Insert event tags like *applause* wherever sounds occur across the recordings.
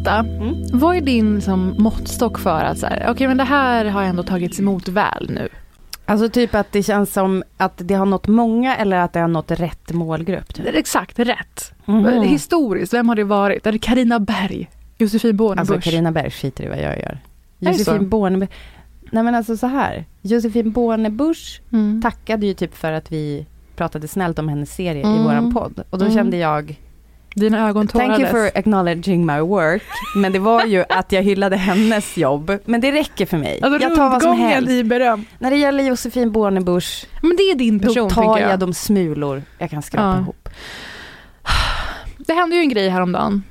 Britta, Mm. vad är din liksom, måttstock för att så här, okej men det här har ändå tagits emot väl nu? Alltså typ att det känns som att det har nått många eller att det har nått rätt målgrupp. Typ. Exakt, rätt. Mhm. Historiskt, vem har det varit? Är det Carina Berg? Josefin Bornebusch? Alltså Carina Berg skiter i vad jag gör. Josefin Bornebusch. Nej men alltså så här. Josefin Bornebusch mm. tackade ju typ för att vi pratade snällt om hennes serie Mm. i våran podd. Och då Mm. kände jag, Dina ögon thank you tårades. for acknowledging my work. Men det var ju *laughs* att jag hyllade hennes jobb. Men det räcker för mig. Alltså jag tar vad som helst. i beröm. När det gäller Josefin Bornebusch, Men det är din person då tar jag. jag. de smulor jag kan skrapa Ja. ihop. Det hände ju en grej häromdagen.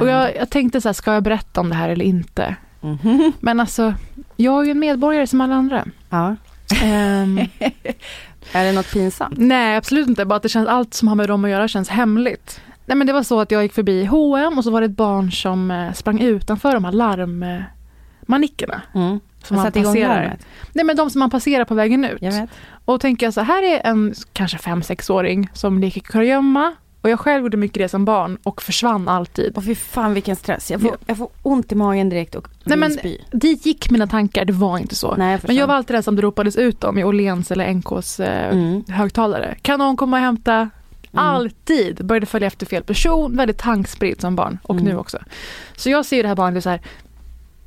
Och jag, jag tänkte så här, ska jag berätta om det här eller inte? Mhm. *laughs* Men alltså, jag är ju en medborgare som alla andra. Ja. Ehm, *laughs* Är det något pinsamt? nej, absolut inte. Bara att det känns, allt som har med dem att göra känns hemligt. Nej men det var så att jag gick förbi H&M och så var det ett barn som eh, sprang utanför de här larmmanickerna. Mm. Som man satte igång passerar. larmet. Nej men de som man passerar på vägen ut. Jag vet. Och tänker jag så här är en kanske fem sexåring som leker kurragömma. Och jag själv gjorde mycket det som barn och försvann alltid. Och fy fan vilken stress. Jag får, Ja. jag får ont i magen direkt och Nej, men- spy. Dit gick mina tankar, det var inte så. Nej, jag men jag var alltid den som det ropades ut om i Åhléns eller NKs eh, Mm. högtalare. Kan någon komma och hämta? Alltid började följa efter fel person, väldigt tankspridd som barn och Mm. nu också. Så jag ser det här barnet så här,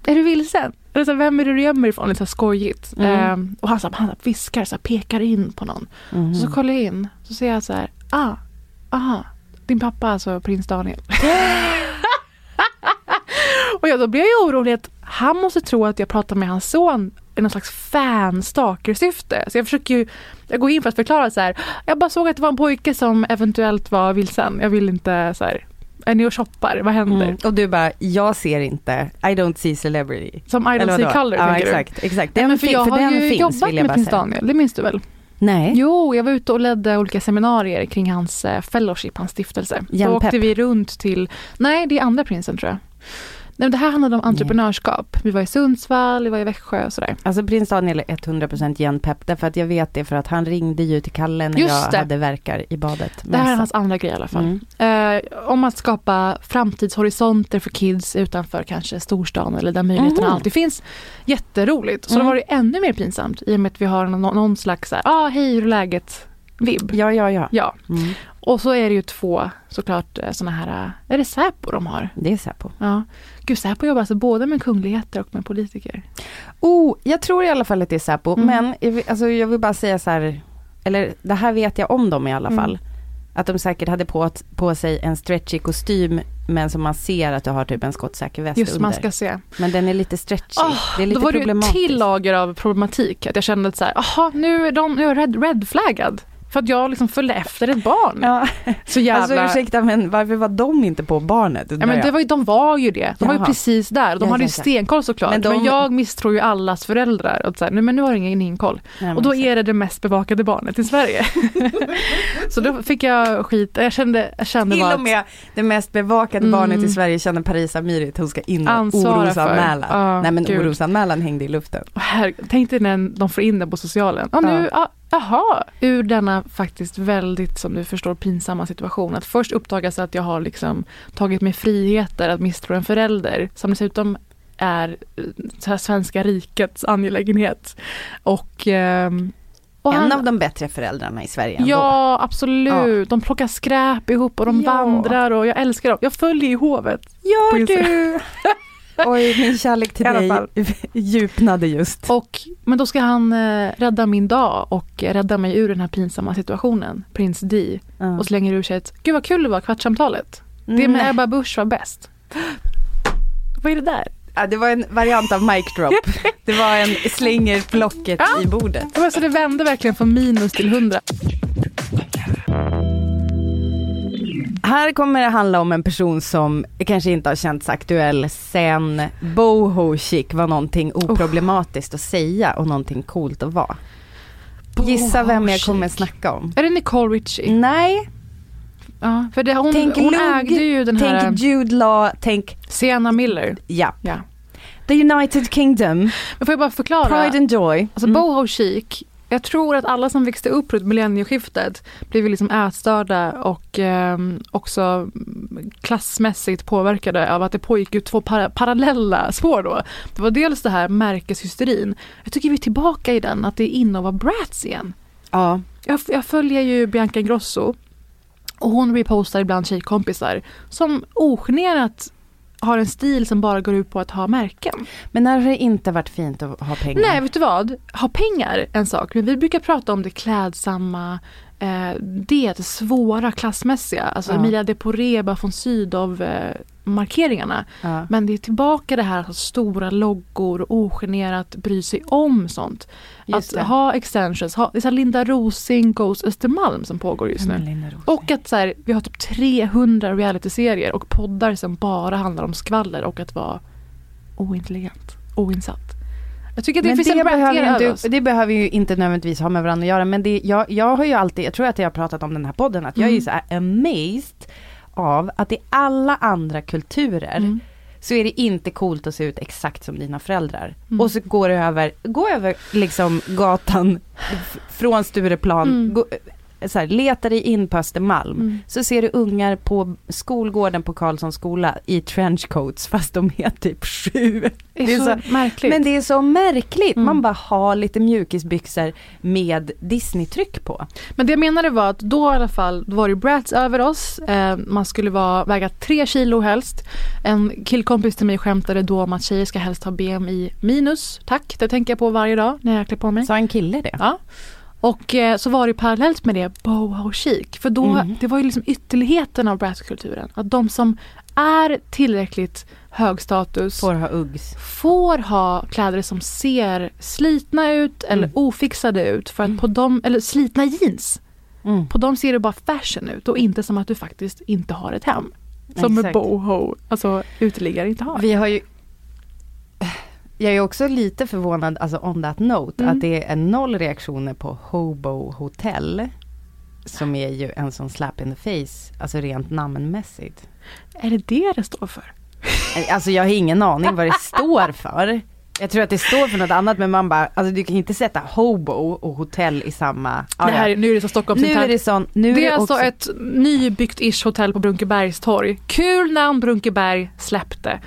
är du vilsen? Eller så här, vem är det du gömmer dig ifrån? Lite så här skojigt. Mm. Ehm, och han, så här, han så här, viskar, så här, pekar in på någon. Mhm. Så kollar jag in, så ser jag så här, ah, aha, din pappa alltså prins Daniel. *laughs* *laughs* och jag, då blir jag ju orolig att han måste tro att jag pratar med hans son i någon slags fan-stalker-syfte. Så jag försöker ju, jag går in för att förklara så här, jag bara såg att det var en pojke som eventuellt var vilsen. Jag vill inte så här, är ni och shoppar? Vad händer? Mm. Och du bara, jag ser inte, I don't see celebrity. Som I don't Eller see vadå? color Ja tänker du? exakt, exakt. Nej, Den, men för jag för har ju finns jobbat med prins. Daniel, det minns du väl? Nej. Jo, jag var ute och ledde olika seminarier kring hans eh, fellowship, hans stiftelse. Jan Då åkte vi runt till, nej det är andra prinsen tror jag. Nej, men det här handlade om entreprenörskap. Vi var i Sundsvall, vi var i Växjö och sådär. Alltså prins Daniel är 100% Jan Pepp, därför att jag vet det för att han ringde ju till Kalle när Just jag det. hade verkar i badet. Det här är hans andra grej i alla fall. Mm. Eh, om att skapa framtidshorisonter för kids utanför kanske storstan eller där möjligheterna Mhm. alltid finns. Jätteroligt. Så Mm. då var det ännu mer pinsamt i och med att vi har någon, någon slags här, ah, hej hur är läget? Vibb. Ja, ja, ja. Ja, Mm. och så är det ju två såklart sådana här, eh, är det Säpo de har? Det är Säpo. Ja. Gud, Säpo jobbar alltså både med kungligheter och med politiker. Oh, jag tror i alla fall att det är Säpo, Mm. men alltså, jag vill bara säga så här, eller det här vet jag om dem i alla Mm. fall. Att de säkert hade på, på sig en stretchig kostym, men som man ser att du har typ en skottsäker väst Just under. man ska se. Men den är lite stretchig. Oh, det är lite då var det ju ett till lager av problematik. Att jag kände att så här, aha, nu är de nu är jag red, redflaggad. För att jag liksom följde efter ett barn. Ja. Så jävla... Alltså ursäkta men varför var de inte på barnet? Ja, men det var ju, de var ju det. De var ju Jaha. precis där. De Ja, hade ju stenkoll såklart. Men Men, de- jag misstror ju allas föräldrar. Och så här, nej, men nu har ingen inkoll. Nej, Och då men- är det det mest bevakade barnet i Sverige. *laughs* så då fick jag skit. Jag kände, jag kände Till och med det mest bevakade Mm. barnet i Sverige känner Paris Amiri att hon ska in och orosanmäla. Ja, Nej men gud. orosanmälan hängde i luften. Här, tänk dig när de får in det på socialen. Ja, nu, ja. Jaha, ur denna faktiskt väldigt, som du förstår, pinsamma situation. Att först uppdagas att jag har liksom tagit mig friheter att misstro en förälder som dessutom är eh, så här, svenska rikets angelägenhet. Och, ehm, och en han- av de bättre föräldrarna i Sverige ändå. Ja, absolut. De plockar skräp ihop och de Ja. vandrar och jag älskar dem. Jag följer i hovet. Gör du? *laughs* Oj, min kärlek till dig *laughs* djupnade just. Och, men då ska han eh, rädda min dag och rädda mig ur den här pinsamma situationen, prins Di. Ja. Och slänger ur sig ett, gud vad kul det var, kvartssamtalet. Det med. Ebba Busch var bäst. Vad är det där? Ja, det var en variant av mic drop. *laughs* Det var en slänger blocket Ja. i bordet. Det, var så det vände verkligen från minus till hundra. Här kommer det handla om en person som kanske inte har känts aktuell sen boho chic var någonting oproblematiskt att säga och någonting coolt att vara. Gissa vem jag kommer snacka om. Är det Nicole Richie? Nej, Ja, för det, hon, tänk hon Lugg, ägde ju den här tänk Jude Law, tänk, Sienna Miller. ja, Ja. The United Kingdom, Men får jag bara förklara? Pride and Joy. Alltså Mm. boho chic, jag tror att alla som växte upp runt millennieskiftet blev liksom ätstörda och ehm, också klassmässigt påverkade av att det pågick ju två para- parallella spår då. Det var dels det här märkeshysterin. Jag tycker vi är tillbaka i den, att det är inne att vara brats igen. Ja, Jag, jag följer ju Bianca Ingrosso och hon repostar ibland tjejkompisar som ogenerat har en stil som bara går ut på att ha märken. men när har det inte varit fint att ha pengar? Nej, vet du vad? Ha pengar en sak, men vi brukar prata om det klädsamma, eh, det svåra klassmässiga. Alltså Ja. Emilia de Poreba von Sydow eh, markeringarna. Ja. Men det är tillbaka det här alltså, stora loggor, ogenerat bry sig om sånt. Just att det. ha extensions, ha, det är Linda Rosing Goes Östermalm som pågår just nu. Och att så här, vi har typ 300 realityserier och poddar som bara handlar om skvaller och att vara ointelligent, oinsatt. Jag tycker att det men finns det en behöver, ju inte, det behöver ju inte nödvändigtvis ha med varandra att göra men det, jag, jag har ju alltid, jag tror att jag har pratat om den här podden, att jag är ju Mm. så amazed av att i alla andra kulturer Mm. så är det inte coolt att se ut exakt som dina föräldrar. Mm. Och så går det över, gå över liksom gatan från Stureplan, Mm. gå, så här, leta dig in på Östermalm. Mm. Så ser du ungar på skolgården på Karlssons skola i trenchcoats fast de är typ sju. Det är, Det är så, så- märkligt. Men det är så märkligt, Mm. man bara har lite mjukisbyxor med Disney-tryck på. Men det jag menade var att då i alla fall, då var det brats över oss. Eh, man skulle vara, väga tre kilo helst. En killkompis till mig skämtade då om att tjejer ska helst ha BMI minus. Tack, det tänker jag på varje dag när jag klär på mig. Sa en kille det? Ja. Och eh, så var det parallellt med det boho chic. För då, Mm. det var ju liksom ytterligheten av bratkulturen. Att de som är tillräckligt hög status Får ha Uggs. får ha kläder som ser slitna ut eller Mm. ofixade ut. För att på dem, eller slitna jeans. Mm. På dem ser det bara fashion ut och inte som att du faktiskt inte har ett hem. Som Exakt. boho, alltså uteliggare inte har. Vi har ju jag är också lite förvånad, alltså on that note, Mm. att det är noll reaktioner på Hobo Hotel. Som är ju en sån slap in the face, alltså rent namnmässigt. Är det det det står för? Alltså jag har ingen aning vad det står för. Jag tror att det står för något annat men man bara, alltså du kan inte sätta hobo och hotell i samma. Ja, det här, nu är det så Stockholms nu är det sån, nu Det är är alltså också, ett nybyggt-ish hotell på Brunkebergstorg. Kul namn Brunkeberg släppte.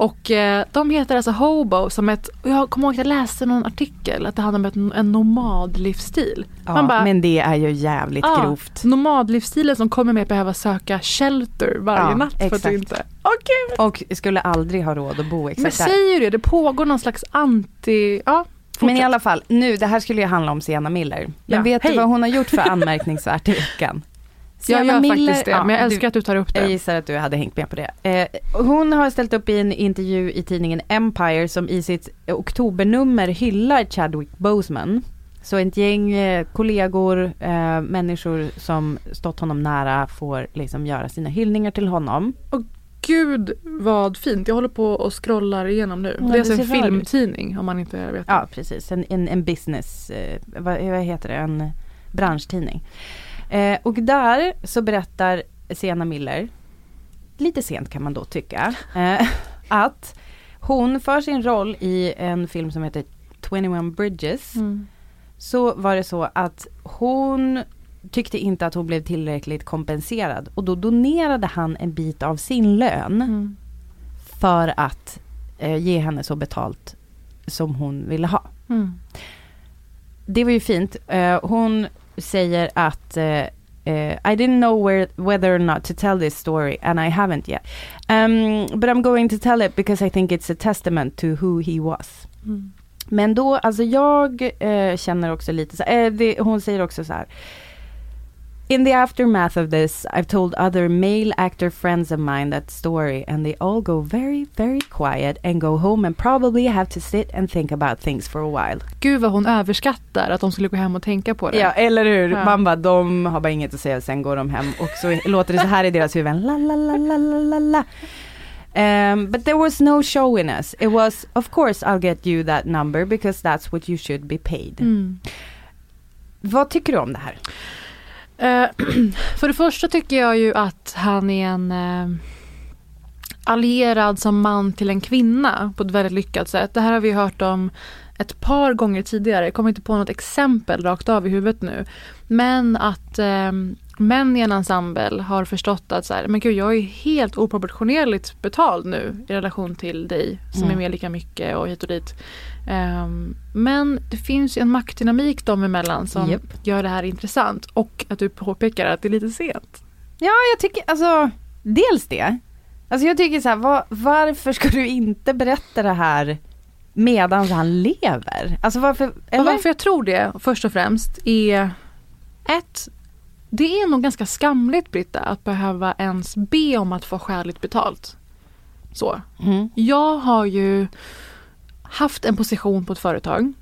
Och eh, de heter alltså Hobo som ett, jag kommer ihåg att jag läste någon artikel att det handlar om ett, en nomadlivsstil. ja, Man bara, men det är ju jävligt Ja, grovt. Nomadlivsstilen som kommer med att behöva söka shelter varje Ja, natt för att exakt. inte... Gud! Och skulle aldrig ha råd att bo Men exakt där. säger ju det, det pågår någon slags anti... Ja, Men i alla fall, nu, det här skulle ju handla om Sienna Miller. Men Ja, vet hej. du vad hon har gjort för *laughs* anmärkningsvärt i veckan? Jag gör faktiskt det, ja, men jag älskar du, att du tar upp det. Jag gissar att du hade hängt med på det. Eh, hon har ställt upp i en intervju i tidningen Empire som i sitt oktobernummer hyllar Chadwick Boseman. Så ett gäng eh, kollegor, eh, människor som stått honom nära får liksom göra sina hyllningar till honom. Gud vad fint. Jag håller på och scrollar igenom nu. Ja, det är alltså en filmtidning om man inte vet. Ja, precis. En, en, en business, eh, vad, vad heter det, en branschtidning. Eh, och där så berättar Sienna Miller, lite sent kan man då tycka, eh, att hon för sin roll i en film som heter 21 Bridges, Mm. så var det så att hon tyckte inte att hon blev tillräckligt kompenserad och då donerade han en bit av sin lön Mm. för att eh, ge henne så betalt som hon ville ha. Mm. Det var ju fint. Eh, hon säger att eh, I didn't know where, whether or not to tell this story and I haven't yet. Um, but I'm going to tell it because I think it's a testament to who he was. Mm. Men då, alltså jag eh, känner också lite så eh, det, hon säger också så här. In the aftermath of this, I've told other male actor friends of mine that story and they all go very, very quiet and go home and probably have to sit and think about things for a while. Gud vad hon överskattar att de skulle gå hem och tänka på det. Ja, eller hur? Ja. Man bara, de har bara inget att säga, sen går de hem och så låter det så här i deras huvuden. La, la, la, la, la, la, la. Um, but there was no showiness. It was, of course I'll get you that number because that's what you should be paid. Mm. Vad tycker du om det här? Eh, *clears throat* för det första tycker jag ju att han är en eh, allierad som man till en kvinna på ett väldigt lyckat sätt. Det här har vi hört om ett par gånger tidigare. Jag kommer inte på något exempel rakt av i huvudet nu. Men att eh, män i en ensemble har förstått att så här, men gud, jag är helt oproportionerligt betald nu i relation till dig som Mm. är med lika mycket och hit och dit. Ehm, men det finns ju en maktdynamik dem emellan som Japp. gör det här intressant och att du påpekar att det är lite sent. Ja, jag tycker alltså, dels det. Alltså jag tycker så här, var, varför ska du inte berätta det här medan han lever? Alltså varför, Och eller? varför jag tror det först och främst är ett, det är nog ganska skamligt Britta att behöva ens be om att få skäligt betalt. Så. Mm. Jag har ju haft en position på ett företag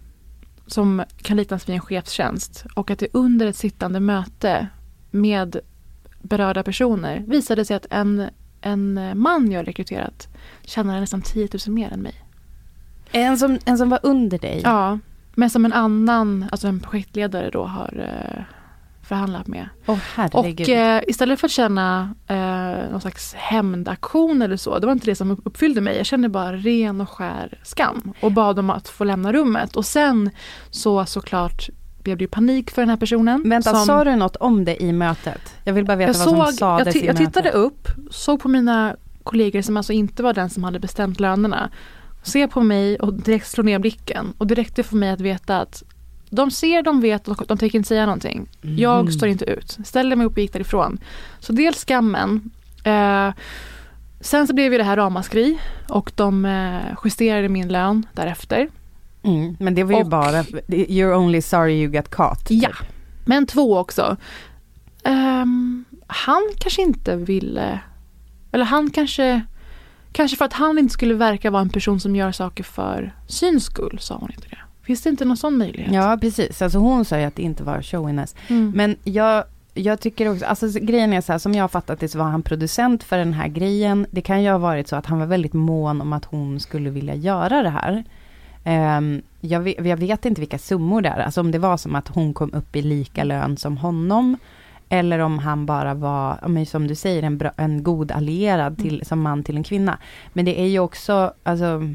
som kan liknas vid en chefstjänst och att det under ett sittande möte med berörda personer visade sig att en, en man jag rekryterat tjänar nästan 10 000 mer än mig. En, som, en som var under dig? Ja, men som en annan, alltså en projektledare då har eh, förhandlat med. Herregud. Och eh, istället för att känna eh, någon slags hämndaktion eller så, det var inte det som uppfyllde mig. Jag kände bara ren och skär skam och bad om att få lämna rummet. Och sen så såklart blev det ju panik för den här personen. Vänta, som- sa du något om det i mötet? Jag vill bara veta vad som såg, sades jag, i jag tittade mötet. upp, såg på mina kollegor som alltså inte var den som hade bestämt lönerna. Se på mig och direkt slå ner blicken. Och det räckte för mig att veta att de ser, de vet och de tänker inte säga någonting. Jag Mhm. står inte ut. Ställde mig upp och gick därifrån. Så dels skammen. Eh, sen så blev ju det här ramaskri och de eh, justerade min lön därefter. Mm, men det var ju Och- bara, you're only sorry you got caught. Ja. typ. Men två också. Ehm, han kanske inte ville, eller han kanske, kanske för att han inte skulle verka vara en person som gör saker för syns skull, sa hon inte det. Finns det inte någon sån möjlighet? Ja, precis. Alltså hon sa ju att det inte var showiness. Mm. Men jag, jag tycker också, alltså grejen är så här, som jag har fattat det så var han producent för den här grejen. Det kan ju ha varit så att han var väldigt mån om att hon skulle vilja göra det här. Ehm, jag, vet, jag vet inte vilka summor det är, alltså om det var som att hon kom upp i lika lön som honom. Eller om han bara var, som du säger, en, bra, en god allierad till, som man till en kvinna. Men det är ju också, alltså,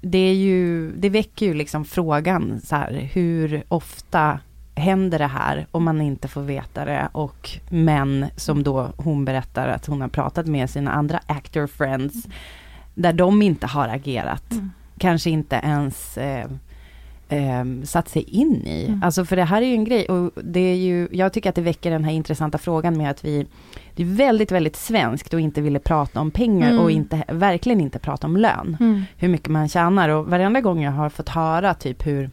det är ju, det väcker ju liksom frågan så här, hur ofta händer det här? Om man inte får veta det. Och män som då hon berättar att hon har pratat med sina andra actor friends där de inte har agerat, Mm. kanske inte ens eh, eh, satt sig in i. Mm. Alltså för det här är ju en grej och det är ju, jag tycker att det väcker den här intressanta frågan med att vi, det är väldigt, väldigt svenskt och inte ville prata om pengar Mm. och inte, verkligen inte prata om lön Mm. hur mycket man tjänar och varenda gång jag har fått höra typ hur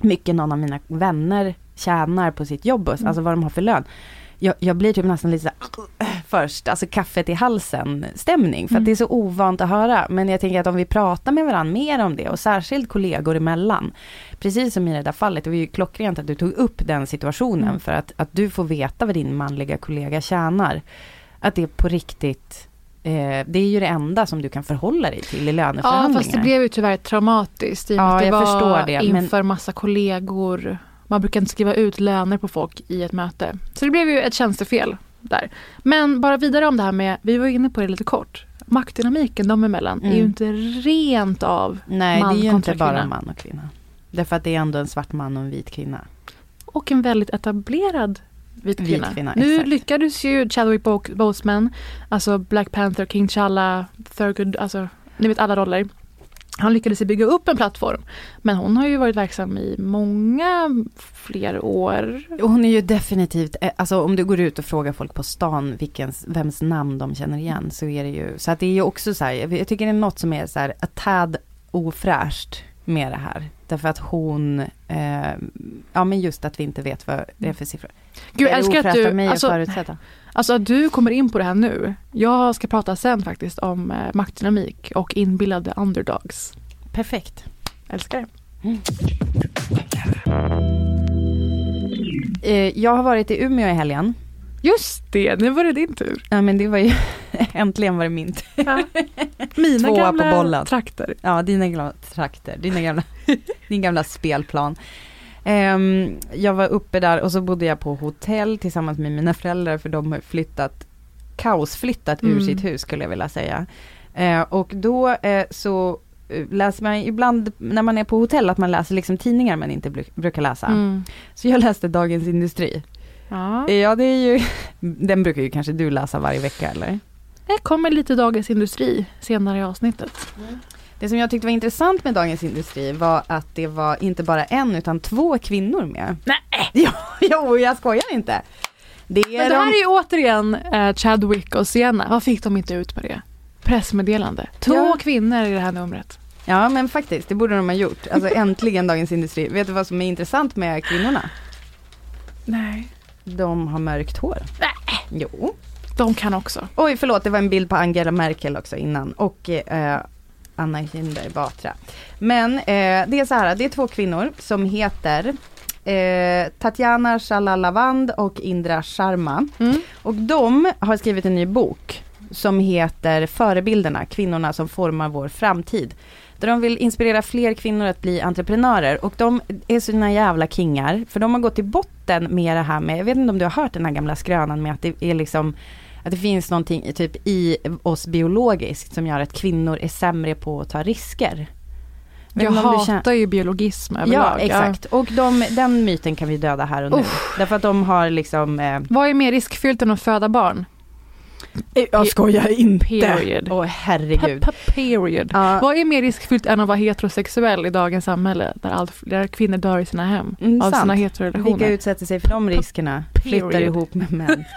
mycket någon av mina vänner tjänar på sitt jobb, Mm. alltså vad de har för lön. Jag, jag blir typ nästan lite så här, *clears throat* först, alltså kaffet i halsen stämning, för att Mm. det är så ovant att höra. Men jag tänker att om vi pratar med varandra mer om det, och särskilt kollegor emellan, precis som i det där fallet, det var ju klockrent att du tog upp den situationen, Mm. för att, att du får veta vad din manliga kollega tjänar. Att det på riktigt, eh, det är ju det enda som du kan förhålla dig till i Ja, löneförhandlingar. fast det blev ju tyvärr traumatiskt i och med Ja, att det jag var förstår det, men- inför massa kollegor. Man brukar inte skriva ut löner på folk i ett möte. Så det blev ju ett tjänstefel där. Men bara vidare om det här med, vi var inne på det lite kort, maktdynamiken dem emellan är ju Mm. inte rent av Nej, man det är ju inte bara kvinna. man och kvinna. Därför att det är ändå en svart man och en vit kvinna. och en väldigt etablerad vit Vit kvinna. kvinna, nu exakt. lyckades ju Chadwick Bo- Boseman, alltså Black Panther, King T'Challa, Thurgood, alltså ni vet alla roller. Han lyckades bygga upp en plattform. Men hon har ju varit verksam i många fler år. Hon är ju definitivt, eh, alltså om du går ut och frågar folk på stan vilkens, vems namn de känner igen så är det ju, så att det är ju också så här, jag jag tycker det är något som är så här, ett tad ofräscht med det här. Därför att hon, eh, ja men just att vi inte vet vad det är för siffror. Gud, jag älskar att du, alltså, att förutsätta. alltså att du kommer in på det här nu. Jag ska prata sen faktiskt om eh, maktdynamik och inbillade underdogs. Perfekt. Älskar det. Eh, jag har varit i Umeå i helgen. Just det, nu var det din tur. Ja men det var ju, *laughs* äntligen var det min tur. Ja. Mina Tvåa gamla på bollen. trakter. Ja, dina gamla trakter, dina gamla, *laughs* din gamla spelplan. Ehm, jag var uppe där och så bodde jag på hotell tillsammans med mina föräldrar för de har flyttat, kaosflyttat ur Mm. sitt hus skulle jag vilja säga. Eh, och då eh, så eh, läser man ibland när man är på hotell att man läser liksom tidningar man inte bru- brukar läsa. Mm. Så jag läste Dagens Industri. Ja. Ja det är ju, *laughs* den brukar ju kanske du läsa varje vecka eller? Det kommer lite Dagens Industri senare i avsnittet. Det som jag tyckte var intressant med Dagens Industri var att det var inte bara en utan två kvinnor med. Nej. Jo, *laughs* jo jag skojar inte. Det är Men det här de, är ju återigen eh, Chadwick och Sienna. Vad fick de inte ut med det? Pressmeddelande. Två Ja. kvinnor i det här numret. Ja men faktiskt, det borde de ha gjort. Alltså *laughs* äntligen Dagens Industri. Vet du vad som är intressant med kvinnorna? Nej. De har mörkt hår. Nej. Jo. De kan också. Oj förlåt, det var en bild på Angela Merkel också innan. Och eh, Anna Kinberg Batra. Men eh, det är så här, det är två kvinnor som heter eh, Tatjana Shalalavand och Indra Sharma. Mm. Och de har skrivit en ny bok som heter Förebilderna, kvinnorna som formar vår framtid. Där de vill inspirera fler kvinnor att bli entreprenörer och de är såna jävla kingar. För de har gått till botten med det här med, jag vet inte om du har hört den här gamla skrönan med att det är liksom att det finns någonting i, typ i oss biologiskt som gör att kvinnor är sämre på att ta risker. vet Jag hatar ju biologism överlag. Ja, exakt. Och de, den myten kan vi döda här och nu. Därför att de har liksom... Eh, Vad är mer riskfyllt än att föda barn? jag skojar inte! Period. Åh herregud. P- Period. Ja, Vad är mer riskfyllt än att vara heterosexuell i dagens samhälle där, allt, där kvinnor dör i sina hem Mm, av sant. sina vilka heterorelationer? utsätter sig för de riskerna? Flyttar Period. ihop med män. *laughs*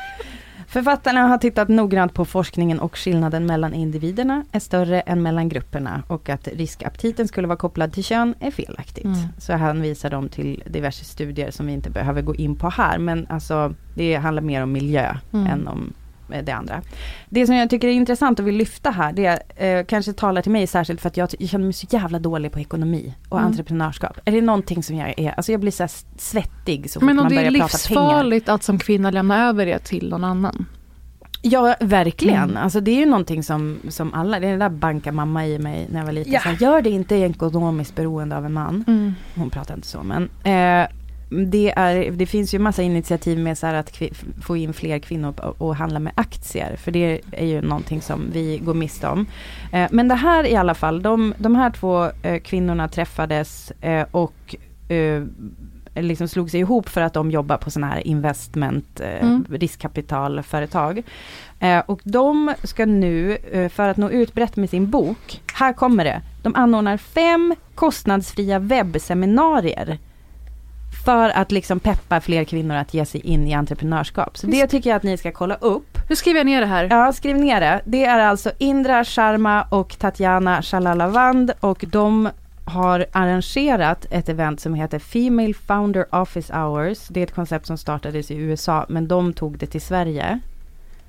Författarna har tittat noggrant på forskningen och skillnaden mellan individerna är större än mellan grupperna och att riskaptiten skulle vara kopplad till kön är felaktigt. Mm. Så hänvisar de till diverse studier som vi inte behöver gå in på här men alltså det handlar mer om miljö Mm. än om det andra. Det som jag tycker är intressant och vill lyfta här, det eh, kanske talar till mig särskilt för att jag, jag känner mig så jävla dålig på ekonomi och Mm. entreprenörskap. Är det någonting som jag är, alltså jag blir så svettig så fort Men om man det är börjar prata pengar. livsfarligt att som kvinna lämna över det till någon annan. Ja, verkligen. Mm. Alltså det är ju någonting som, som alla, det är den där banka mamma i mig när jag var liten. Ja. Så gör det inte ekonomiskt beroende av en man. Mm. Hon pratar inte så men. Eh, det, är, det finns ju massa initiativ med så att få in fler kvinnor och, handla med aktier. För det är ju någonting som vi går miste om. Eh, men det här i alla fall, de, de här två eh, kvinnorna träffades eh, och eh, liksom slog sig ihop för att de jobbar på sådana här investment, eh, Mm. riskkapitalföretag. Eh, och de ska nu, för att nå ut brett med sin bok, här kommer det, de anordnar fem kostnadsfria webbseminarier för att liksom peppa fler kvinnor att ge sig in i entreprenörskap. Så det tycker jag att ni ska kolla upp. Nu skriver jag ner det här. Ja, skriv ner det. Det är alltså Indra Sharma och Tatjana Shalalavand och de har arrangerat ett event som heter Female Founder Office Hours. Det är ett koncept som startades i USA men de tog det till Sverige.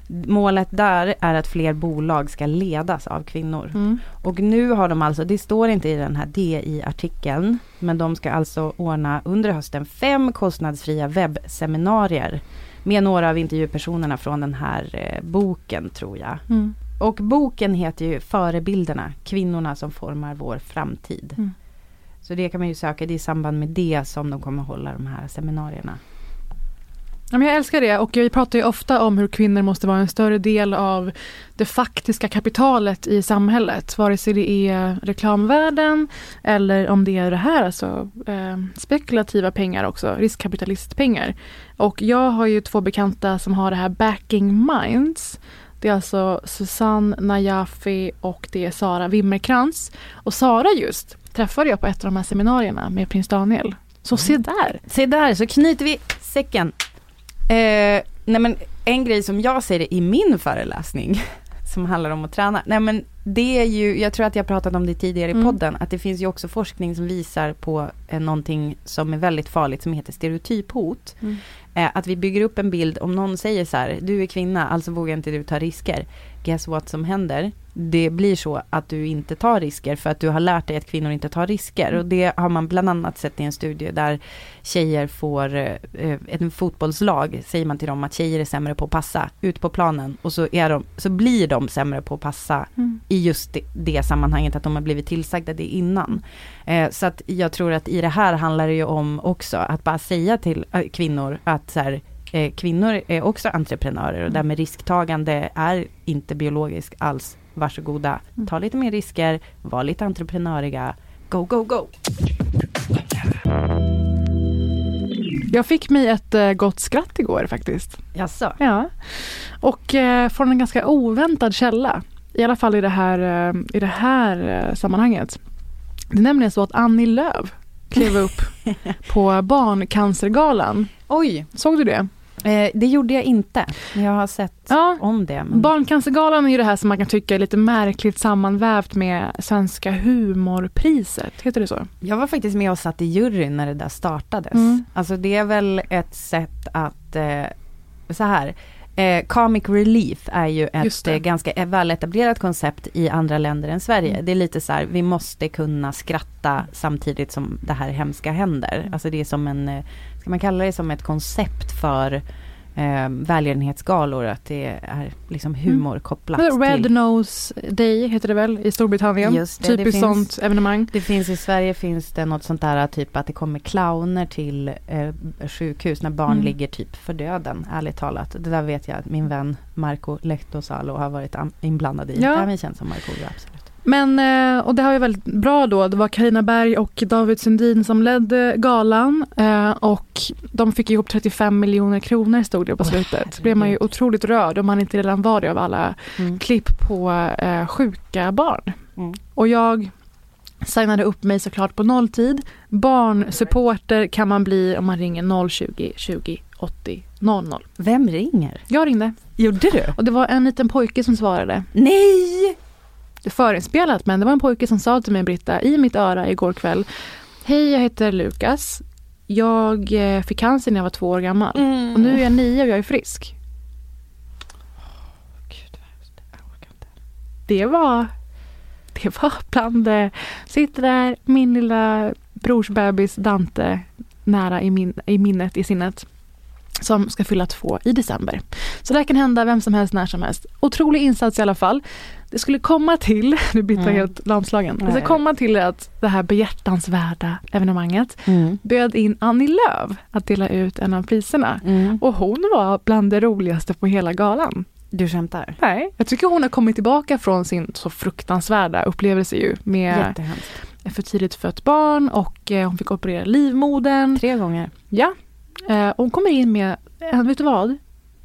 Målet där är att fler bolag ska ledas av kvinnor. Mm. Och nu har de alltså, det står inte i den här DI-artikeln, men de ska alltså ordna under hösten fem kostnadsfria webbseminarier med några av intervjupersonerna från den här eh, boken tror jag. Mm. Och boken heter ju Förebilderna, kvinnorna som formar vår framtid. Mm. Så det kan man ju söka, det är i samband med det som de kommer hålla de här seminarierna. Ja, men jag älskar det och vi pratar ju ofta om hur kvinnor måste vara en större del av det faktiska kapitalet i samhället. Vare sig det är reklamvärlden eller om det är det här, alltså eh, spekulativa pengar också, riskkapitalistpengar. Och jag har ju två bekanta som har det här Backing Minds. Det är alltså Susanne Najafi och det är Sara Wimmerkrans. Och Sara just träffade jag på ett av de här seminarierna med prins Daniel. Så se där! Se där, så knyter vi säcken. Eh, nej men en grej som jag det i min föreläsning, *laughs* som handlar om att träna. Nej men det är ju, jag tror att jag pratat om det tidigare i Mm. podden, att det finns ju också forskning som visar på eh, någonting som är väldigt farligt som heter stereotyphot. Mm. Eh, att vi bygger upp en bild, om någon säger så här, du är kvinna, alltså vågar inte du ta risker. Guess what som händer? Det blir så att du inte tar risker för att du har lärt dig att kvinnor inte tar risker. Och det har man bland annat sett i en studie där tjejer får, eh, ett fotbollslag, säger man till dem att tjejer är sämre på att passa ut på planen och så, är de, så blir de sämre på att passa Mm. i just det, det sammanhanget, att de har blivit tillsagda det innan. Eh, så att jag tror att i det här handlar det ju om också att bara säga till eh, kvinnor att så här, eh, kvinnor är också entreprenörer och därmed risktagande är inte biologiskt alls. Varsågoda, ta lite mer risker, var lite entreprenöriga, go, go, go! Jag fick mig ett eh, gott skratt igår faktiskt. Jaså? Ja. Och eh, från en ganska oväntad källa. I alla fall i det här, eh, i det här eh, sammanhanget. Det är nämligen så att Annie Lööf klev upp *laughs* på Barncancergalan. Oj, Såg du det? Eh, det gjorde jag inte. Jag har sett Ja. om det. Men... Barncancergalan är ju det här som man kan tycka är lite märkligt sammanvävt med Svenska humorpriset. Heter det så? Jag var faktiskt med och satt i juryn när det där startades. Mm. Alltså det är väl ett sätt att, eh, så här, eh, comic relief är ju ett eh, ganska eh, väletablerat koncept i andra länder än Sverige. Mm. Det är lite så här, vi måste kunna skratta samtidigt som det här hemska händer. Mm. Alltså det är som en, eh, ska man kalla det som ett koncept för eh, välgörenhetsgalor, att det är liksom humor kopplat Men Red till Nose Day heter det väl i Storbritannien. Just det, det Typiskt finns- sånt evenemang. Det finns i Sverige finns det något sånt där typ att det kommer clowner till eh, sjukhus när barn Mm. ligger typ för döden, ärligt talat. Det där vet jag att min vän Marco Lehtosalo har varit inblandad i. Ja. Även känd som Markoolio, absolut. Men, eh, och det har ju väldigt bra då, det var Carina Berg och David Sundin som ledde galan eh, och de fick ihop 35 miljoner kronor stod det på slutet. Så blev man ju otroligt rörd om man inte redan var det av alla Mm. klipp på eh, sjuka barn. Mm. Och jag signade upp mig såklart på nolltid. Barnsupporter kan man bli om man ringer 020 20 80 00. Vem ringer? Jag ringde Gjorde du? och det var en liten pojke som svarade. Nej! Förinspelat men det var en pojke som sa till mig Britta i mitt öra igår kväll. Hej jag heter Lukas. Jag eh, fick cancer när jag var två år gammal. Mm. Och nu är jag nio och jag är frisk. Gud. Det var, det var bland det. Sitter där, min lilla brorsbebis Dante nära i, min, i minnet, i sinnet. Som ska fylla två i december. Så det här kan hända vem som helst, när som helst. Otrolig insats i alla fall. Det skulle komma till, *laughs* nu blir jag Mm. helt lamslagen. Det ska komma till att det här behjärtansvärda evenemanget Mm. bjöd in Annie Lööf att dela ut en av priserna. Mm. Och hon var bland det roligaste på hela galan. Du skämtar? Nej, jag tycker hon har kommit tillbaka från sin så fruktansvärda upplevelse ju med Jättehemskt. för tidigt fött barn och eh, hon fick operera livmodern. Tre gånger. Ja, eh, hon kommer in med, vet du vad?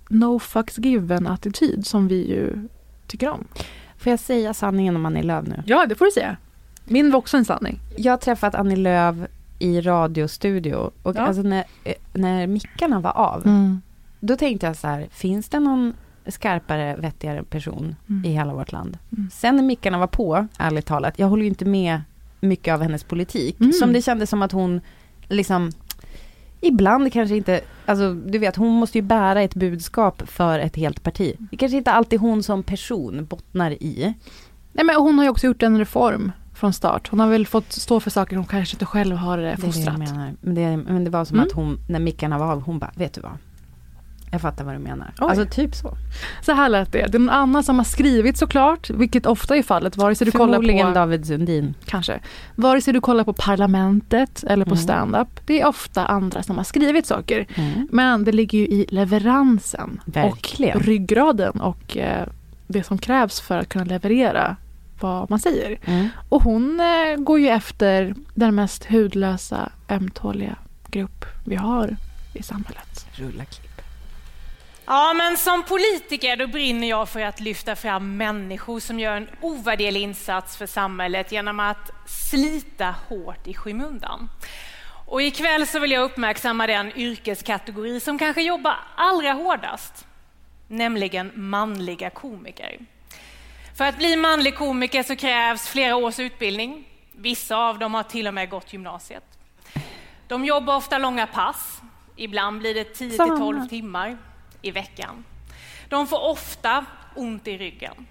No fucks given attityd som vi ju tycker om. Får jag säga sanningen om Annie Lööf nu? Ja, det får du säga. Min var också en sanning. Jag har träffat Annie Lööf i radiostudio och Ja. alltså när, när mickarna var av, då tänkte jag så här, finns det någon skarpare, vettigare person Mm. i hela vårt land? Mm. Sen när mickarna var på, ärligt talat, jag håller ju inte med mycket av hennes politik, Mm. som det kändes som att hon liksom ibland kanske inte, alltså du vet hon måste ju bära ett budskap för ett helt parti. Det kanske inte alltid hon som person bottnar i. Nej, men hon har ju också gjort en reform från start. Hon har väl fått stå för saker hon kanske inte själv har eh, Det är det fostrat. jag menar. Men det, men det var som Mm. att hon, när mickarna var av, hon bara, vet du vad? Jag fattar vad du menar. Oj. Alltså typ så. Så här lät det. Det är någon annan som har skrivit såklart, vilket ofta är fallet, vare sig du kollar Förmodligen på... David Sundin. Kanske. Vare sig du kollar på Parlamentet eller på Mm. stand-up. Det är ofta andra som har skrivit saker. Mm. Men det ligger ju i leveransen Verkligen. och ryggraden och eh, det som krävs för att kunna leverera vad man säger. Mm. Och hon eh, går ju efter den mest hudlösa, ömtåliga grupp vi har i samhället. Rulla klipp. Ja, men som politiker då brinner jag för att lyfta fram människor som gör en ovärderlig insats för samhället genom att slita hårt i skymundan. Och ikväll så vill jag uppmärksamma den yrkeskategori som kanske jobbar allra hårdast, nämligen manliga komiker. För att bli manlig komiker så krävs flera års utbildning. Vissa av dem har till och med gått gymnasiet. De jobbar ofta långa pass. Ibland blir det 10 till 12 Sanna. timmar i veckan. De får ofta ont i ryggen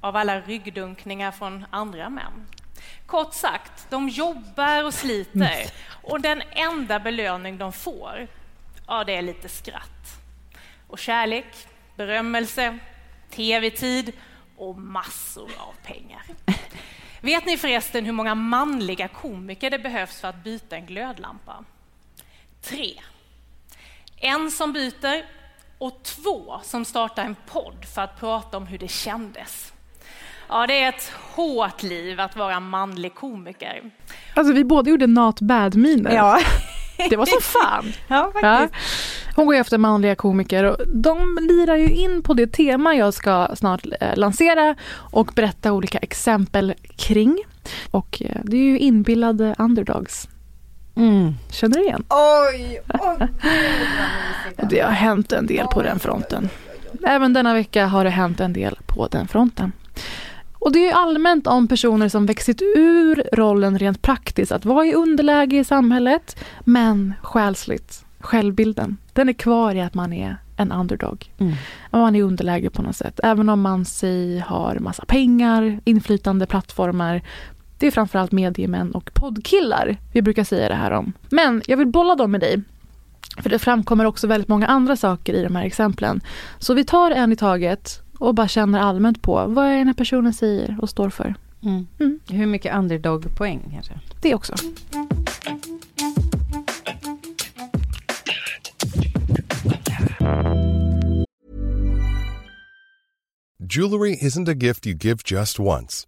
av alla ryggdunkningar från andra män. Kort sagt, de jobbar och sliter och den enda belöning de får, ja, det är lite skratt. Och kärlek, berömmelse, tv-tid och massor av pengar. Vet ni förresten hur många manliga komiker det behövs för att byta en glödlampa? Tre. En som byter och två som startar en podd för att prata om hur det kändes. Ja, det är ett hårt liv att vara manlig komiker. Alltså vi båda gjorde not bad-miner. Ja. Det var som *laughs* fan. ja, Ja. faktiskt. Hon går efter manliga komiker och de lirar ju in på det tema jag ska snart eh, lansera och berätta olika exempel kring. Och eh, det är ju inbillade underdogs. Mm. Känner du igen? Oj, åh *laughs* Det har hänt en del på den fronten. Även denna vecka har det hänt en del på den fronten. Och det är allmänt om personer som växit ur rollen rent praktiskt, att vara i underläge i samhället, men själsligt, självbilden, den är kvar i att man är en underdog. Mm. Man är i underläge på något sätt, även om man sig har massa pengar, inflytande, plattformar. Det är framförallt mediemän och poddkillar vi brukar säga det här om. Men jag vill bolla dem med dig. För det framkommer också väldigt många andra saker i de här exemplen. Så vi tar en i taget och bara känner allmänt på vad är den här personen säger och står för. Mm. Mm. Hur mycket underdog-poäng kanske? Det också. Jewelry isn't a gift you give just once.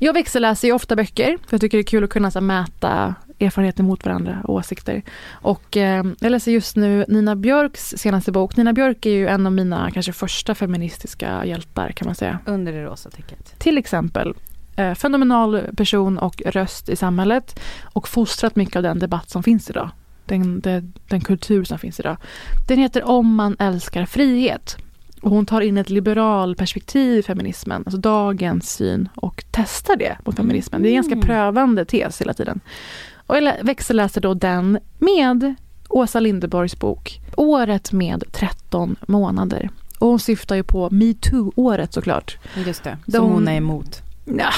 Jag växelläser ju ofta böcker, för jag tycker det är kul att kunna så, mäta erfarenheter mot varandra och åsikter. Och eh, jag läser just nu Nina Björks senaste bok. Nina Björk är ju en av mina kanske första feministiska hjältar kan man säga. Under det rosa täcket. Till exempel eh, fenomenal person och röst i samhället och fostrat mycket av den debatt som finns idag. Den, den, den kultur som finns idag. Den heter Om man älskar frihet. Och hon tar in ett liberal perspektiv i feminismen, alltså dagens syn och testar det mot feminismen. Det är en ganska prövande tes hela tiden. Och jag lä- växelläser då den med Åsa Linderborgs bok Året med 13 månader. Och hon syftar ju på metoo-året såklart. Just det, De- som hon är emot. Ja,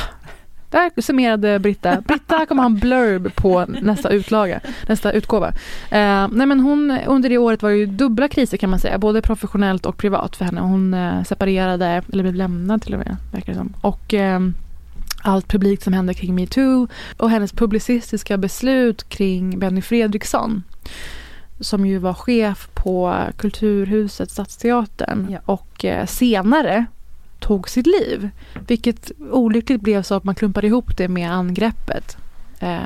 Där summerade Britta. Britta kommer ha en blurb på nästa utlaga, nästa utgåva. Eh, nej men hon, under det året var det ju dubbla kriser kan man säga, både professionellt och privat för henne. Hon eh, separerade, eller blev lämnad till och med, verkar det som. Och eh, allt publikt som hände kring metoo och hennes publicistiska beslut kring Benny Fredriksson som ju var chef på Kulturhuset, Stadsteatern Ja. och eh, senare tog sitt liv. Vilket olyckligt blev så att man klumpade ihop det med angreppet. Eh,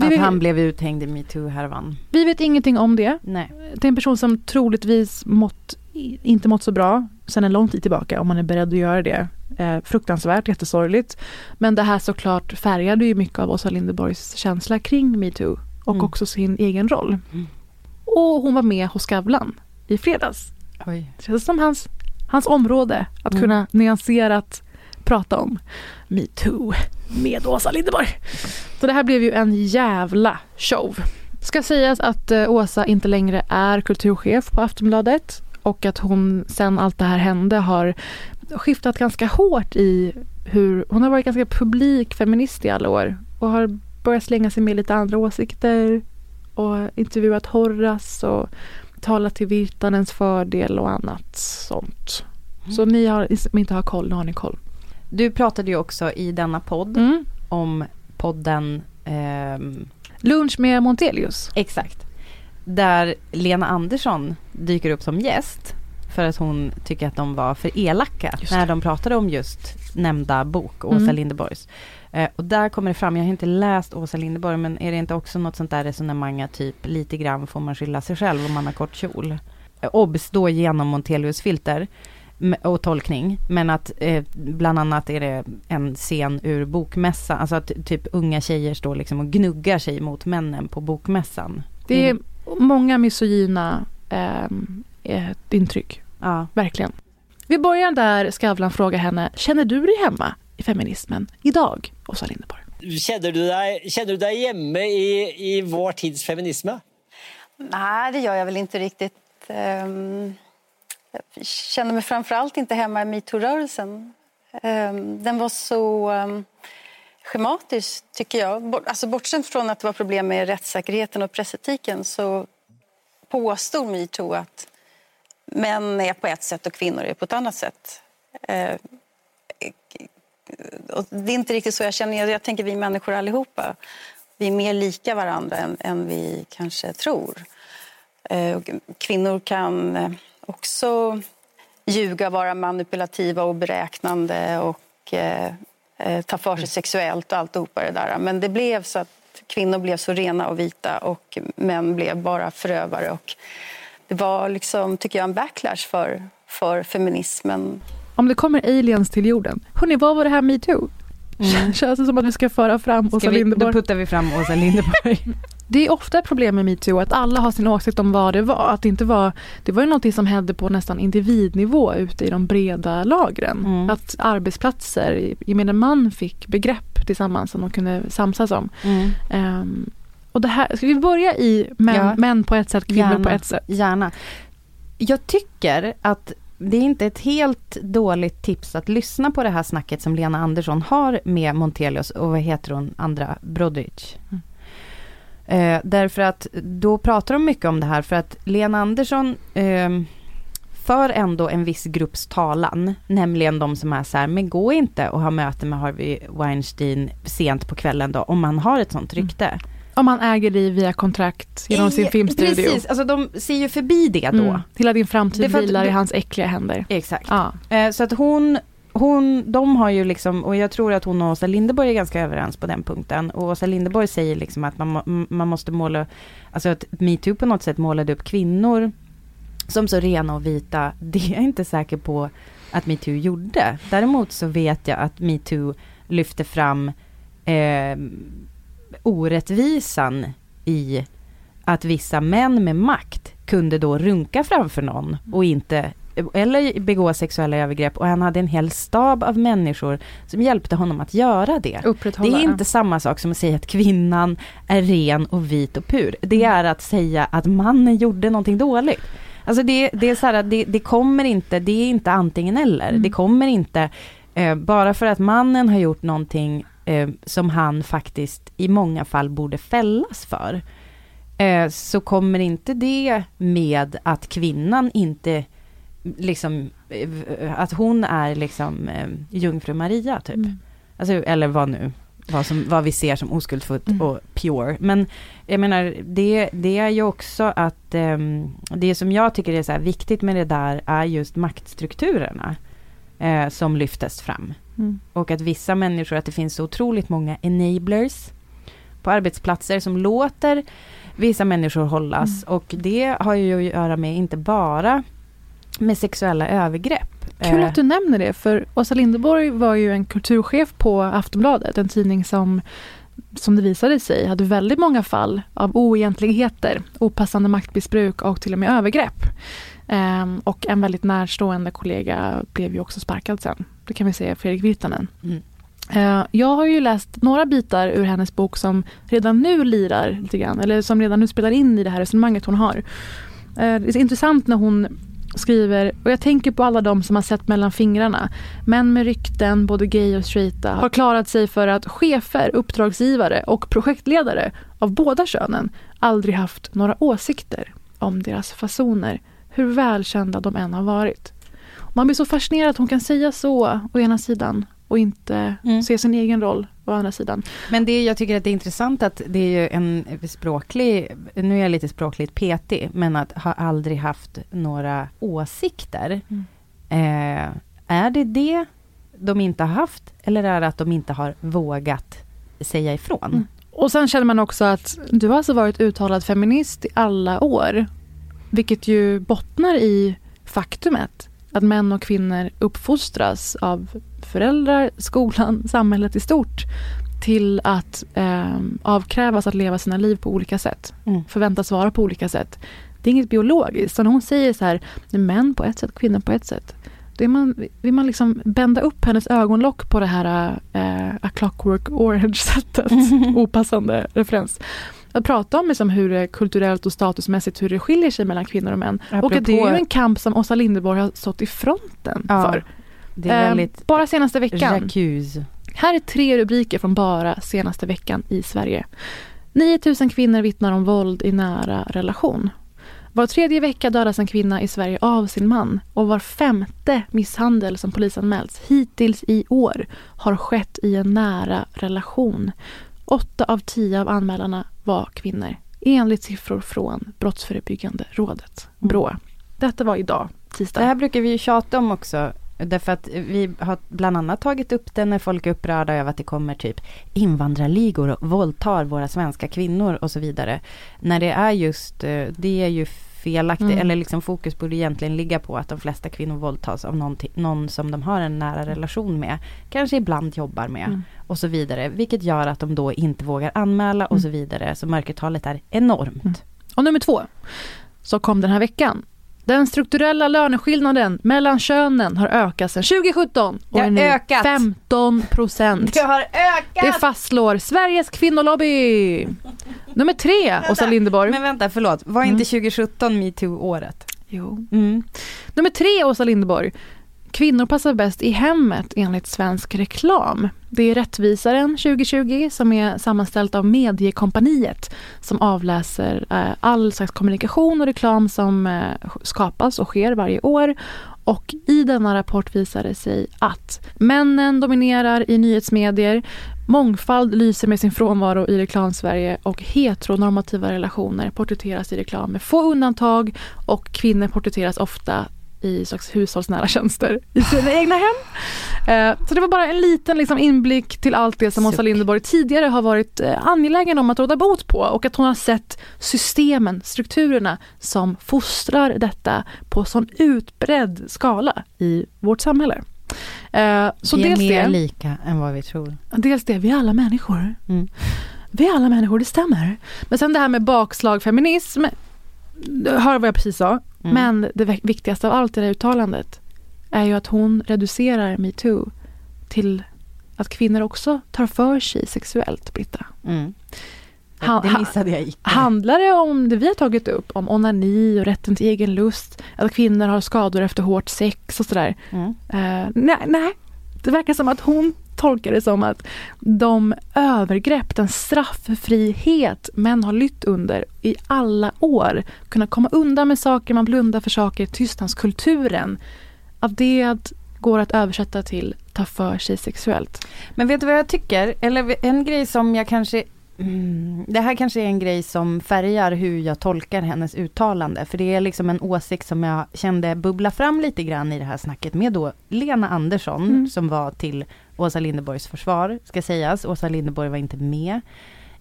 Att vet, han blev uthängd i metoo-härvan. vi vet ingenting om det. Nej. Det är en person som troligtvis mått, inte mått så bra sedan en lång tid tillbaka om man är beredd att göra det. Eh, fruktansvärt, jättesorgligt. Men det här såklart färgade ju mycket av Åsa Linderborgs känsla kring metoo och Mm. också sin egen roll. Mm. Och hon var med hos Skavlan i fredags. Oj. Det känns som hans, hans område att Mm. kunna nyanserat prata om metoo med Åsa Linderborg. Så det här blev ju en jävla show. Ska sägas att eh, Åsa inte längre är kulturchef på Aftonbladet och att hon sen allt det här hände har skiftat ganska hårt i hur hon har varit ganska publik feminist i alla år och har börjat slänga sig med lite andra åsikter och intervjuat Horace och talat till Virtanens fördel och annat sånt. Så ni har, som inte har koll, nu har ni koll. Du pratade ju också i denna podd Mm. om podden ehm, Lunch med Montelius. Exakt. Där Lena Andersson dyker upp som gäst för att hon tycker att de var för elaka när de pratade om just nämnda bok, Åsa Mm. Linderborgs. Eh, och där kommer det fram, jag har inte läst Åsa Linderborg, men är det inte också något sånt där resonemang att typ lite grann får man skylla sig själv om man har kort kjol? Eh, obs då genom Montelius filter och tolkning, men att eh, bland annat är det en scen ur bokmässan, alltså att typ unga tjejer står liksom och gnuggar sig mot männen på bokmässan. Det är Mm. många misogyna ehm, eh, intryck, Ja. verkligen. Vi börjar där Skavlan frågar henne, känner du dig hemma i feminismen idag, Åsa Linderborg? Känner du dig, känner du dig hemma i, i vår tids feminism? Nej, det gör jag väl inte riktigt. Ehm, Jag känner mig framförallt inte hemma i metoo-rörelsen. Ehm, Den var så ehm, schematisk, tycker jag. Alltså, bortsett från att det var problem med rättssäkerheten och pressetiken så påstod metoo att män är på ett sätt och kvinnor är på ett annat sätt. Eh, och det är inte riktigt så jag känner. Jag, tänker vi människor allihopa. Vi är mer lika varandra än, än vi kanske tror. Eh, Kvinnor kan eh, också ljuga, vara manipulativa och beräknande och eh, eh ta för sig sexuellt och alltihopa det där. Men det blev så att kvinnor blev så rena och vita och män blev bara förövare. Och det var liksom, tycker jag, en backlash för, för feminismen Om det kommer aliens till jorden, hörni, vad var det här metoo? *laughs* Känns det som att vi ska föra fram Åsa vi, då Linderborg? puttar vi fram Åsa Linderborg. *laughs* Det är ofta ett problem med metoo att alla har sin åsikt om vad det var. Att det, inte var, det var ju någonting som hände på nästan individnivå ute i de breda lagren. Mm. Att arbetsplatser, gemene man fick begrepp tillsammans som de kunde samsas om. Mm. Ehm, och det här, ska vi börja i män, Ja. män på ett sätt, kvinnor Gärna. på ett sätt? Gärna. Jag tycker att det är inte ett helt dåligt tips att lyssna på det här snacket som Lena Andersson har med Montelius och vad heter hon, andra Brodrich. Mm. Eh, därför att då pratar de mycket om det här för att Lena Andersson eh, för ändå en viss grupps talan, nämligen de som är så här, men gå inte och ha möte med Harvey Weinstein sent på kvällen då, om man har ett sånt rykte. Om man äger dig via kontrakt genom sin I- filmstudio. Precis, alltså de ser ju förbi det då. Mm. Hela din framtid att vilar i hans äckliga händer. Exakt. Ja. Eh, Så att hon, hon, de har ju liksom, och jag tror att hon och Åsa Linderborg är ganska överens på den punkten. Och Åsa Linderborg säger liksom att man, man måste måla, alltså att metoo på något sätt målade upp kvinnor som så rena och vita. *laughs* Det är jag inte säker på att metoo gjorde. Däremot så vet jag att metoo lyfte fram eh, orättvisan i att vissa män med makt kunde då runka framför någon och inte eller begå sexuella övergrepp och han hade en hel stab av människor som hjälpte honom att göra det. Det är inte samma sak som att säga att kvinnan är ren och vit och pur. Det är att säga att mannen gjorde någonting dåligt. Alltså det, det är så här, det, det kommer inte, det är inte antingen eller. Mm. Det kommer inte Eh, bara för att mannen har gjort någonting eh, som han faktiskt i många fall borde fällas för, eh, så kommer inte det med att kvinnan inte liksom, eh, att hon är liksom eh, jungfru Maria typ. Mm. Alltså, eller vad nu, vad, som, vad vi ser som oskuldsfullt Mm. och pure. Men jag menar, det, det är ju också att ehm, det som jag tycker är så viktigt med det där är just maktstrukturerna eh, som lyftes fram. Mm. Och att vissa människor, att det finns så otroligt många enablers på arbetsplatser som låter vissa människor hållas. Mm. Och det har ju att göra med inte bara med sexuella övergrepp. Kul Eh, att du nämner det, för Åsa Linderborg var ju en kulturchef på Aftonbladet, en tidning som som det visade sig hade väldigt många fall av oegentligheter, opassande maktmissbruk och till och med övergrepp. Ehm, och en väldigt närstående kollega blev ju också sparkad sen. Det kan vi säga Fredrik Virtanen. Mm. Eh, jag har ju läst några bitar ur hennes bok som redan nu lirar lite grann, eller som redan nu spelar in i det här resonemanget hon har. Eh, det är intressant när hon skriver, och jag tänker på alla de som har sett mellan fingrarna. Män med rykten, både gay och straighta, har klarat sig för att chefer, uppdragsgivare och projektledare av båda könen aldrig haft några åsikter om deras fasoner, hur välkända de än har varit. Man blir så fascinerad att hon kan säga så å ena sidan och inte Mm. se sin egen roll å andra sidan. Men det jag tycker att det är intressant att det är ju en språklig, nu är jag lite språkligt petig, men att ha aldrig haft några åsikter. Mm. Eh, är det det de inte har haft eller är det att de inte har vågat säga ifrån? Mm. Och sen känner man också att du har alltså varit uttalad feminist i alla år. Vilket ju bottnar i faktumet att män och kvinnor uppfostras av föräldrar, skolan, *laughs* samhället i stort till att eh, avkrävas att leva sina liv på olika sätt. Mm. Förväntas vara på olika sätt. Det är inget biologiskt. Så när hon säger så här, "Det är män på ett sätt, kvinnor på ett sätt. Då är man, vill man liksom bända upp hennes ögonlock på det här eh, A Clockwork Orange-sättet. *laughs* Opassande referens. Att prata om liksom hur det kulturellt och statusmässigt hur det skiljer sig mellan kvinnor och män. och att det är ju Apropå- en kamp som Åsa Linderborg har stått i fronten Ja, för. Det är Eh, bara senaste veckan. Jacuse. Här är tre rubriker från bara senaste veckan i Sverige. 9000 kvinnor vittnar om våld i nära relation. Var tredje vecka dödas en kvinna i Sverige av sin man och var femte misshandel som polisanmälts hittills i år har skett i en nära relation. Åtta av tio av anmälarna var kvinnor enligt siffror från Brottsförebyggande rådet, BRÅ. Detta var idag, tisdag. Det här brukar vi ju tjata om också. Därför att vi har bland annat tagit upp det när folk är upprörda över att det kommer typ invandrarligor och våldtar våra svenska kvinnor och så vidare. När det är just, eh, det är ju felaktigt, Mm. eller liksom fokus borde egentligen ligga på att de flesta kvinnor våldtas av någonting, någon som de har en nära relation med. Kanske ibland jobbar med Mm. och så vidare. Vilket gör att de då inte vågar anmäla och Mm. så vidare. Så mörkertalet är enormt. Mm. Och nummer två, så kom den här veckan. Den strukturella löneskillnaden mellan könen har ökat sedan 2017 och Det är nu ökat. 15 procent. har ökat! Det fastslår Sveriges kvinnolobby. Nummer tre, Åsa Linderborg. Men vänta, förlåt. Var Mm. inte 2017 metoo-året? Jo. Mm. Nummer tre, Åsa Linderborg. Kvinnor passar bäst i hemmet enligt svensk reklam. Det är Rättvisaren 2020 som är sammanställt av Mediekompaniet som avläser eh, all slags kommunikation och reklam som eh, skapas och sker varje år. Och i denna rapport visar det sig att männen dominerar i nyhetsmedier, mångfald lyser med sin frånvaro i reklamsverige och heteronormativa relationer porträtteras i reklam med få undantag och kvinnor porträtteras ofta i slags hushållsnära tjänster i sina egna hem. Eh, så det var bara en liten liksom, inblick till allt det som Åsa. Linderborg tidigare har varit eh, angelägen om att råda bot på och att hon har sett systemen, strukturerna som fostrar detta på sån utbredd skala i vårt samhälle. Eh, så vi är mer det, lika än vad vi tror. dels det, vi är alla människor. Mm. Vi är alla människor, det stämmer. Men sen det här med bakslag feminism, hör vad jag precis sa. Mm. Men det vik- viktigaste av allt i det här uttalandet är ju att hon reducerar metoo till att kvinnor också tar för sig sexuellt, Britta. Mm. Ha- det missade jag icke. Handlar det om det vi har tagit upp, om onani och rätten till egen lust, att kvinnor har skador efter hårt sex och sådär? Mm. Eh, nej, nej, Det verkar som att hon tolkar det som att de övergrepp, den strafffrihet män har lytt under i alla år, kunna komma undan med saker, man blundar för saker, tystnadskulturen, att det går att översätta till ta för sig sexuellt. Men vet du vad jag tycker? Eller en grej som jag kanske Mm, det här kanske är en grej som färgar hur jag tolkar hennes uttalande. För det är liksom en åsikt som jag kände bubbla fram lite grann i det här snacket med då Lena Andersson mm. som var till Åsa Linderborgs försvar, ska sägas. Åsa Linderborg var inte med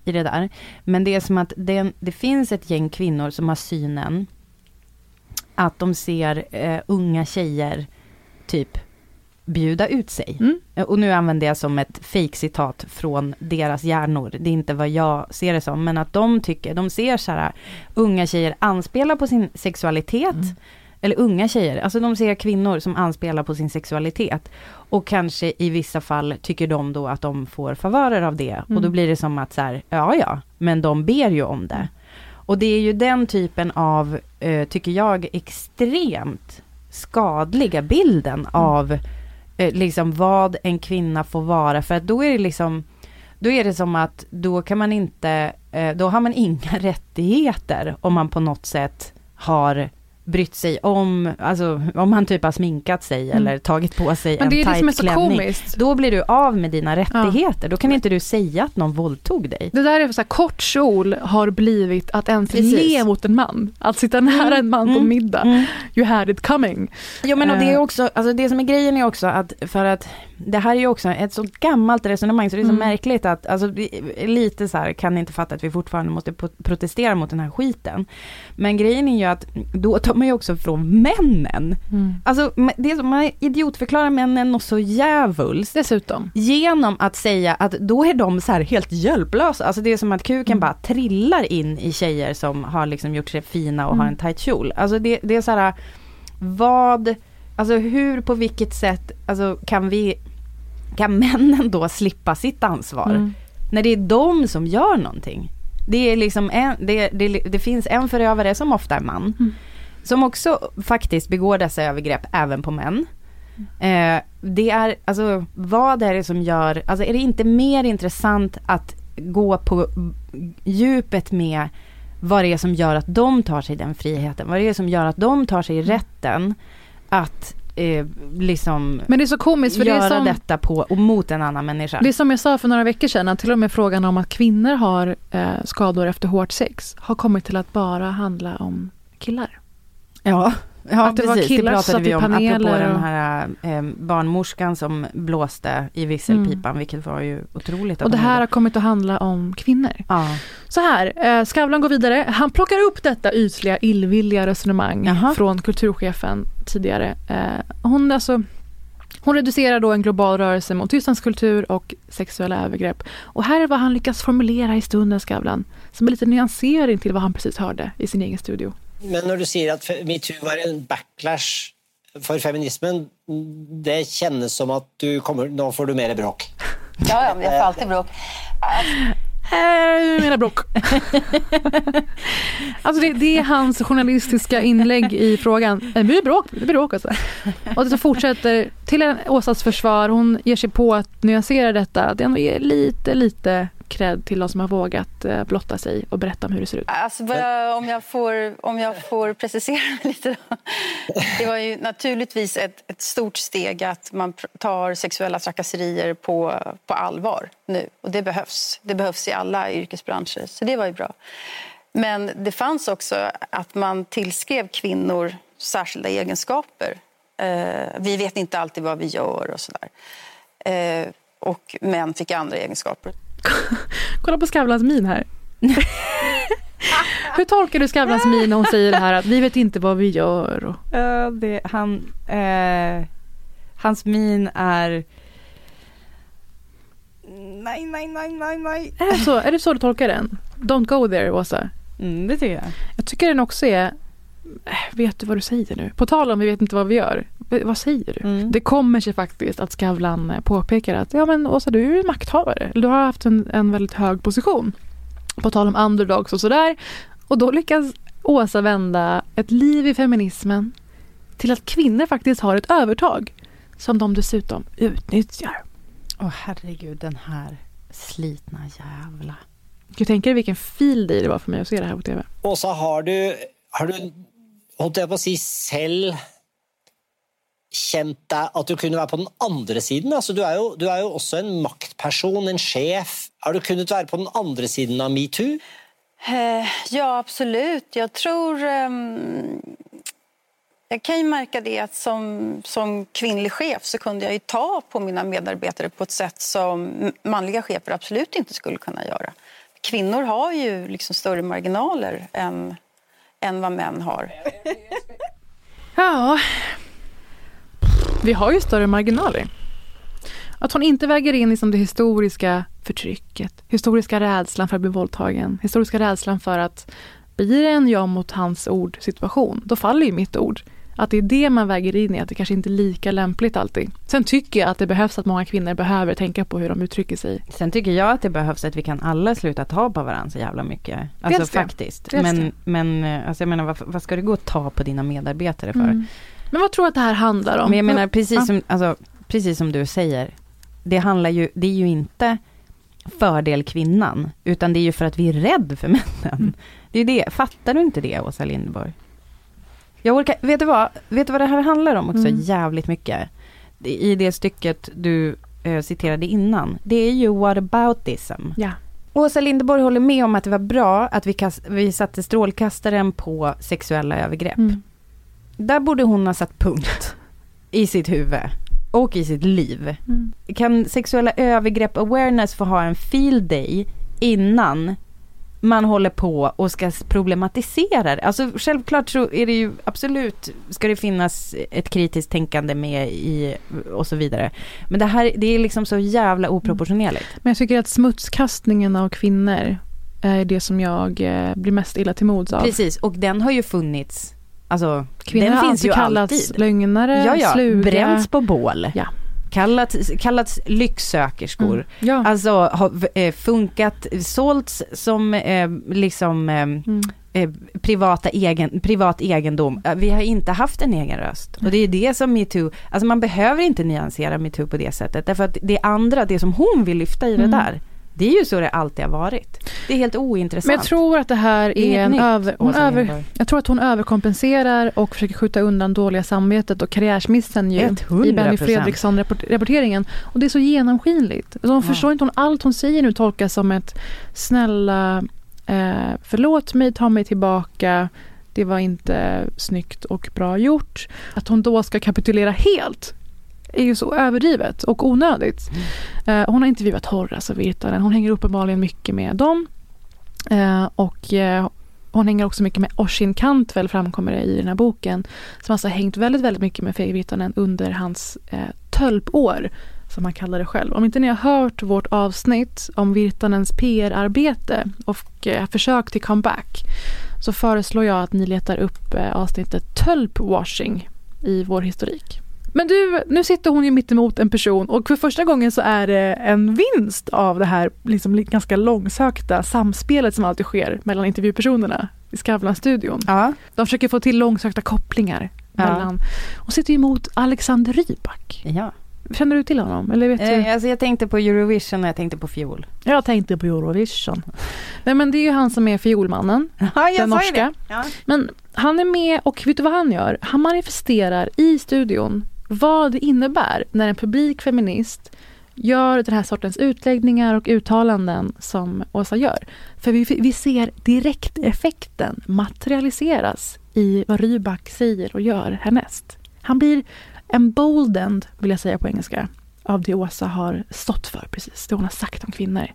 i det där. Men det är som att det, det finns ett gäng kvinnor som har synen att de ser eh, unga tjejer typ bjuda ut sig. Mm. Och nu använder jag som ett fake-citat från deras hjärnor. Det är inte vad jag ser det som, men att de tycker, de ser så här, unga tjejer anspela på sin sexualitet. Mm. Eller unga tjejer, alltså de ser kvinnor som anspelar på sin sexualitet. Och kanske i vissa fall tycker de då att de får favörer av det. Mm. Och då mm. blir det som att så här, ja ja, men de ber ju om det. Och det är ju den typen av, eh, tycker jag, extremt skadliga bilden mm. av eh, liksom vad en kvinna får vara. För att då är det liksom, då är det som att då kan man inte, eh, då har man inga *laughs* rättigheter om man på något sätt har brytt sig om, alltså om han typ har sminkat sig mm. eller tagit på sig Men en tajt klänning. klänning. Komiskt. Då blir du av med dina rättigheter. Ja. Då kan inte du säga att någon våldtog dig. Det där är så här, kort kjol har blivit att ens Precis. le mot en man. Att sitta nära mm. en man mm. på middag. Mm. You had it coming. Jo men och det är eh. också, alltså det som är grejen är också att för att det här är ju också ett så gammalt resonemang så det är så mm. märkligt att, alltså lite så här kan inte fatta att vi fortfarande måste protestera mot den här skiten. Men grejen är ju att då tar man ju också från männen. Mm. Alltså det är som, man idiotförklarar männen och så djävulskt. Dessutom. Genom att säga att då är de så här helt hjälplösa. Alltså det är som att kuken mm. bara trillar in i tjejer som har liksom gjort sig fina och mm. har en tight kjol. Alltså det, det är så här, vad Alltså hur, på vilket sätt, alltså kan vi, kan männen då slippa sitt ansvar? Mm. När det är de som gör någonting. Det är liksom en, det, det, det finns en förövare som ofta är man. Mm. Som också faktiskt begår dessa övergrepp även på män. Eh, det är, alltså vad är det som gör, alltså är det inte mer intressant att gå på djupet med vad det är som gör att de tar sig den friheten, vad det är som gör att de tar sig rätten att eh, liksom Men det är så komiskt för göra det är som, detta på och mot en annan människa. Det är som jag sa för några veckor sedan, att till och med frågan om att kvinnor har eh, skador efter hårt sex har kommit till att bara handla om killar. Ja. Ja, att det precis. Var killar det pratade vi om, apropå och... den här eh, barnmorskan som blåste i visselpipan, mm. vilket var ju otroligt. Och det här har kommit att handla om kvinnor. Ja. Så här, eh, Skavlan går vidare. Han plockar upp detta ytliga, illvilliga resonemang Jaha. från kulturchefen tidigare. Eh, hon, alltså, hon reducerar då en global rörelse mot tystnadskultur och sexuella övergrepp. Och här är vad han lyckas formulera i stunden, Skavlan, som är lite nyansering till vad han precis hörde i sin egen studio. Men när du säger att metoo var en backlash för feminismen, det känns som att du kommer, nu får du mer bråk. Ja, ja, jag får alltid bråk. Hej, mina bråk. *laughs* alltså det, det, är hans journalistiska inlägg i frågan. Eh, det blir bråk, det blir bråk alltså. Och det fortsätter till Åsas försvar. Hon ger sig på att nyansera detta. Det ändå är lite, lite cred till de som har vågat eh, blotta sig och berätta om hur det ser ut. Alltså, om, jag får, om jag får precisera mig lite. Då. Det var ju naturligtvis ett, ett stort steg att man tar sexuella trakasserier på, på allvar nu. Och det behövs. Det behövs i alla yrkesbranscher, så det var ju bra. Men det fanns också att man tillskrev kvinnor särskilda egenskaper. Eh, vi vet inte alltid vad vi gör och sådär. Eh, och män fick andra egenskaper. *laughs* Kolla på Skavlans min här. Hur tolkar du Skavlans min när hon säger det här att vi vet inte vad vi gör? Och... Uh, det, han, uh, hans min är Nej, nej, nej, nej, nej. Är det så, är det så du tolkar den? Don't go there, Åsa. Mm, det tycker jag. Jag tycker den också är Vet du vad du säger nu? På tal om vi vet inte vad vi gör. Vad säger du? Mm. Det kommer sig faktiskt att Skavlan eh, påpekar att ja men Åsa du är ju makthavare. Du har haft en, en väldigt hög position. På tal om underdogs och sådär. Och då lyckas Åsa vända ett liv i feminismen till att kvinnor faktiskt har ett övertag. som de dessutom utnyttjar. Åh herregud, den här slitna jävla. Du tänka dig vilken fil det var för mig att se det här på TV? Åsa, har du, har du holdt jeg på å si, selv kjent deg at du kunne være på den andre siden? Altså, du, er jo, du er jo også en maktperson, en sjef. Har du kunnet være på den andre siden av metoo? Eh, ja, absolut. Jag tror... Um, jag kan ju märka det att som, som kvinnlig chef så kunde jag ta på mina medarbetare på ett sätt som manliga chefer absolut inte skulle kunna göra. Kvinnor har ju liksom större marginaler än, än vad män har. Ja, vi har ju större marginaler. Att hon inte väger in liksom det historiska förtrycket, historiska rädslan för att bli våldtagen, historiska rädslan för att blir det en jag mot hans ord situation, då faller ju mitt ord. Att det är det man väger in i, att det kanske inte är lika lämpligt alltid. Sen tycker jag att det behövs att många kvinnor behöver tänka på hur de uttrycker sig. Sen tycker jag att det behövs att vi kan alla sluta ta på varandra så jävla mycket. Alltså Dels faktiskt. Dels Men, men alltså jag menar, vad, vad ska du gå och ta på dina medarbetare för? Mm. Men vad tror du att det här handlar om? Men jag menar precis Ja. som, alltså, precis som du säger, det handlar ju, det är ju inte fördel kvinnan, utan det är ju för att vi är rädd för männen. Mm. Det är det, fattar du inte det Åsa Lindborg? Jag orkar, vet du vad, vet du vad det här handlar om också Mm. jävligt mycket? I det stycket du eh, citerade innan, det är ju whataboutism. Ja. Åsa Linderborg håller med om att det var bra att vi, kast, vi satte strålkastaren på sexuella övergrepp. Mm. Där borde hon ha satt punkt i sitt huvud och i sitt liv. Mm. Kan sexuella övergrepp awareness få ha en field day innan man håller på och ska problematisera det? Alltså självklart så är det ju absolut, ska det finnas ett kritiskt tänkande med i och så vidare. Men det här, det är liksom så jävla oproportionerligt. Men jag tycker att smutskastningen av kvinnor är det som jag eh, blir mest illa till mods av. Precis, och den har ju funnits, alltså Kvinnor den har finns alltid ju kallats alltid. lögnare, Ja, ja, sluga. bränts på bål. Ja. Kallats, kallats lycksökerskor. Mm. Ja. Alltså har eh, funkat, sålts som eh, liksom eh, Mm. eh, privata egen, privat egendom. Vi har inte haft en egen röst. Och det är det som metoo, alltså man behöver inte nyansera metoo på det sättet. Därför att det andra, det som hon vill lyfta i det Mm. där, det är ju så det alltid har varit. Det är helt ointressant. Men jag tror att det här Det är en nytt, över, hon över. Jag tror att hon överkompenserar och försöker skjuta undan dåliga samvetet och karriärsmissen ju 100%. i Benny Fredriksson-rapporteringen. Och det är så genomskinligt. De förstår inte hon, allt hon säger nu tolkas som ett snälla, eh, förlåt mig, ta mig tillbaka, det var inte snyggt och bra gjort. Att hon då ska kapitulera helt är ju så överdrivet och onödigt. Eh, hon har intervjuat Horace och Virtanen. Hon hänger uppenbarligen mycket med dem. Eh, och eh, hon hänger också mycket med Oshin Cantwell framkommer det i den här boken. Som alltså har hängt väldigt, väldigt mycket med Fredrik Virtanen under hans eh, tölpår. Som han kallar det själv. Om inte ni har hört vårt avsnitt om Virtanens PR-arbete och eh, försök till comeback. Så föreslår jag att ni letar upp eh, avsnittet Tölpwashing i vår historik. Men du, nu sitter hon ju mitt emot en person och för första gången så är det en vinst av det här liksom li- ganska långsökta samspelet som alltid sker mellan intervjupersonerna i Skavlan-studion. Ja, De försöker få till långsökta kopplingar Ja. mellan... Hon sitter ju emot Alexander Rybak. ja. Känner du till honom? Eller vet du? Eh, alltså jag tänkte på Eurovision och jag tänkte på fiol. Jag tänkte på Eurovision. Nej men det är ju han som är fiolmannen. *laughs* Ja, Den norska. Ja. Men han är med och vet du vad han gör? Han manifesterar i studion vad det innebär när en publik feminist gör den här sortens utläggningar och uttalanden som Åsa gör. För vi, vi ser direkteffekten materialiseras i vad Rybak säger och gör härnäst. Han blir emboldened, vill jag säga på engelska, av det Åsa har stått för precis, det hon har sagt om kvinnor.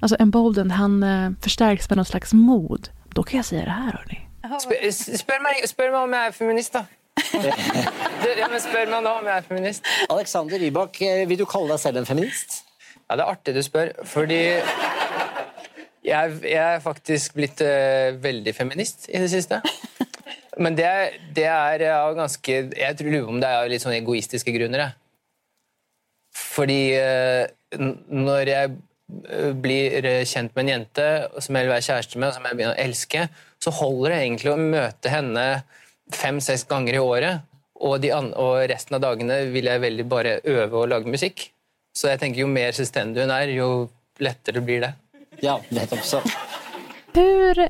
Alltså emboldened, han eh, förstärks med någon slags mod. Då kan jag säga det här hörni. Spør, spør, meg, om jag är feminist. *laughs* Ja, men spør meg nå om jeg er feminist. Alexander Rybak, eh, vil du kalle deg selv en feminist? Ja, Det er artig du spør, fordi jeg, jeg er faktisk blitt eh, veldig feminist i det siste. Men det, det er av ganske Jeg tror lurer om det er av litt sånn egoistiske grunner. Jeg. Fordi eh, n- når jeg eh, blir eh, kjent med en jente som jeg vil være kjæreste med, og som jeg begynner å elske, så holder det egentlig å møte henne fem-seks ganger i året Og, de an og resten av dagene vil jeg veldig bare øve og lage musikk. Så jeg tenker jo mer selvstendig hun er, jo lettere blir det. Ja, nettopp så. Hur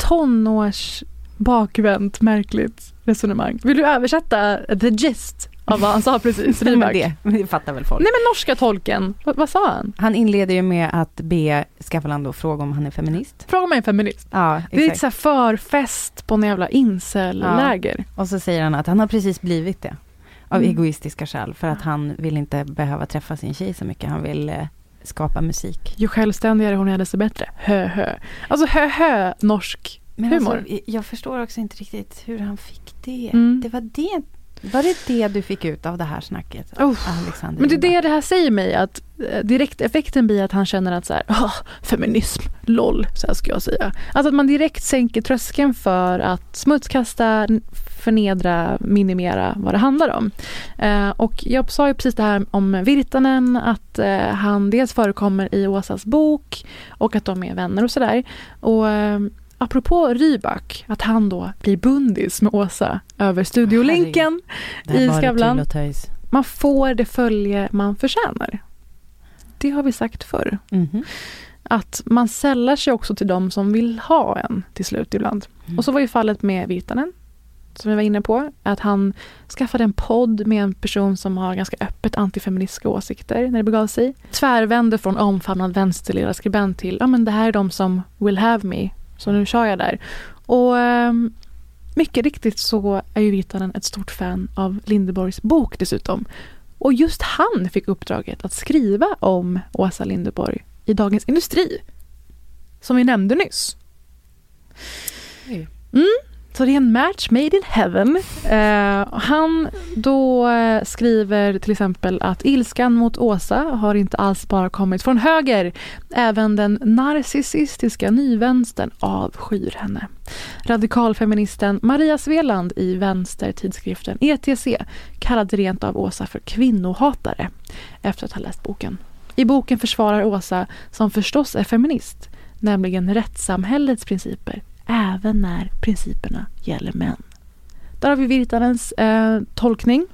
tonårs bakvänt märkligt resonemang. Vill du översätta the gist av vad han sa precis? Men Rybak? det, det fattar väl folk. Nej men norska tolken, vad, vad sa han? Han inleder ju med att be Skavlan fråga om han är feminist. Fråga mig en feminist. Ja, Det är lite exakt. så här förfest på en jävla incel-läger. Och så säger han att han har precis blivit det. Av Mm. egoistiska skäl. För att han vill inte behöva träffa sin tjej så mycket. Han vill eh, skapa musik. Ju självständigare hon är desto bättre. Hö hö. Alltså hö hö norsk Men humor. alltså, jag förstår också inte riktigt hur han fick det. Mm. Det var det. Var det det du fick ut av det här snacket? Oh. Alexander Men det är det det här säger mig, att eh, direkteffekten blir att han känner att så här, "Ah, feminism, LOL, så här ska jag säga. Alltså att man direkt sänker tröskeln för att smutskasta, förnedra, minimera vad det handlar om. Eh, och jag sa ju precis det här om Virtanen, att eh, han dels förekommer i Åsas bok och att de är vänner och sådär. Och eh, apropå Rybak, att han då blir bundis med Åsa över här i Skavlan. man får det följe man förtjänar. Det har vi sagt förr. Mhm. Att man sällar sig också till de som vill ha en till slut ibland. Mm. Och så var ju fallet med Virtanen, som vi var inne på. Att han skaffade en podd med en person som har ganska öppet antifeministiska åsikter när det begav sig. Tvärvände från omfamnad vänsterledarskribent till, ja men det här är de som will have me, så nu kör jag där. Och ehm, mycket riktigt så är ju Virtanen ett stort fan av Lindeborgs bok dessutom. Och just han fick uppdraget att skriva om Åsa Linderborg i Dagens Industri. Som vi nämnde nyss. Mm, så det är en match made in heaven. Eh, han då eh, skriver till exempel att ilskan mot Åsa har inte alls bara kommit från höger. Även den narcissistiska nyvänstern avskyr henne. Radikalfeministen Maria Sveland i vänstertidskriften ETC kallade rent av Åsa för kvinnohatare efter att ha läst boken. I boken försvarar Åsa, som förstås är feminist, nämligen rättssamhällets principer, även när principerna gäller män. Där har vi Virtanens eh, tolkning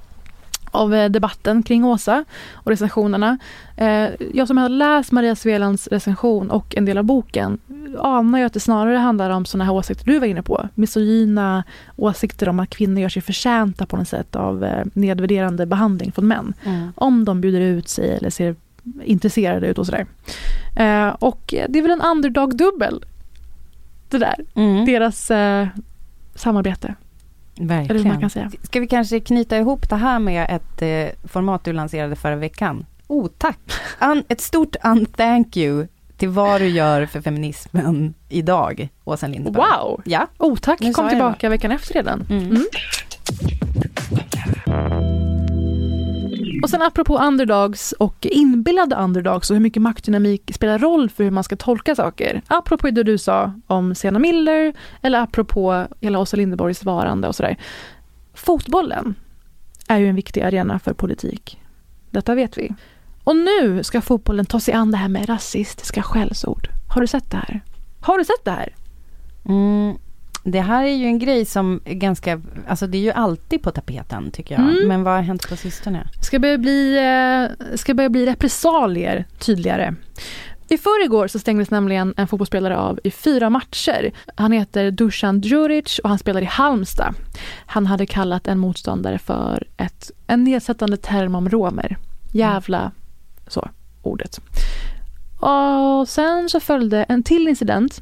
av eh, debatten kring Åsa och recensionerna. Eh, jag som har läst Maria Svelands recension och en del av boken anar ju att det snarare handlar om sådana här åsikter du var inne på. Misogyna åsikter om att kvinnor gör sig förtjänta på något sätt av eh, nedvärderande behandling från män. Mm. Om de bjuder ut sig eller ser intresserade ut och sådär. Och det är väl en underdog-dubbel. Det där. Mm. Deras eh, samarbete. Eller hur man Verkligen. kan säga. Ska vi kanske knyta ihop det här med ett eh, format du lanserade förra veckan? Oh, tack! Un, ett stort un-thank you till vad du gör för feminismen idag, Åsa Linderberg. Wow! Ja. Oh, tack. Nu Kom tillbaka veckan efter redan. Mm. Mm. Och sen apropå underdogs och inbillade underdogs och hur mycket maktdynamik spelar roll för hur man ska tolka saker. Apropå det du sa om Sienna Miller eller apropå hela Åsa Linderborgs varande och sådär. Fotbollen är ju en viktig arena för politik. Detta vet vi. Och nu ska fotbollen ta sig an det här med rasistiska skällsord. Har du sett det här? Har du sett det här? Mm. Det här är ju en grej som är ganska, alltså det är ju alltid på tapeten tycker jag. Mm. Men vad har hänt på sistone? ska börja bli, eh, ska börja bli repressalier tydligare. I förrgår så stängdes nämligen en fotbollsspelare av i fyra matcher. Han heter Dusan Djuric och han spelar i Halmstad. Han hade kallat en motståndare för ett, en nedsättande term om romer. Jävla, så, ordet. Och sen så följde en till incident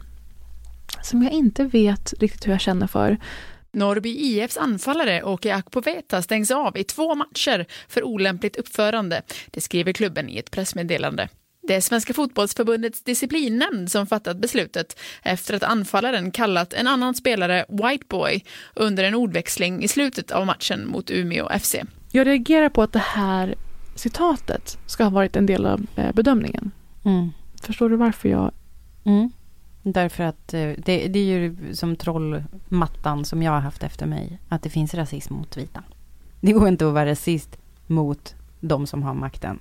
som jag inte vet riktigt hur jag känner för. Norrby IFs anfallare Åke Akpoveta stängs av i två matcher för olämpligt uppförande. Det skriver klubben i ett pressmeddelande. Det är Svenska fotbollsförbundets disciplinnämnd som fattat beslutet efter att anfallaren kallat en annan spelare “white boy” under en ordväxling i slutet av matchen mot Umeå FC. Jag reagerar på att det här citatet ska ha varit en del av eh, bedömningen. Mm. Förstår du varför jag... Mm. Därför att eh, det, det är ju som trollmattan som jag har haft efter mig. Att det finns rasism mot vita. Det går inte att vara rasist mot de som har makten.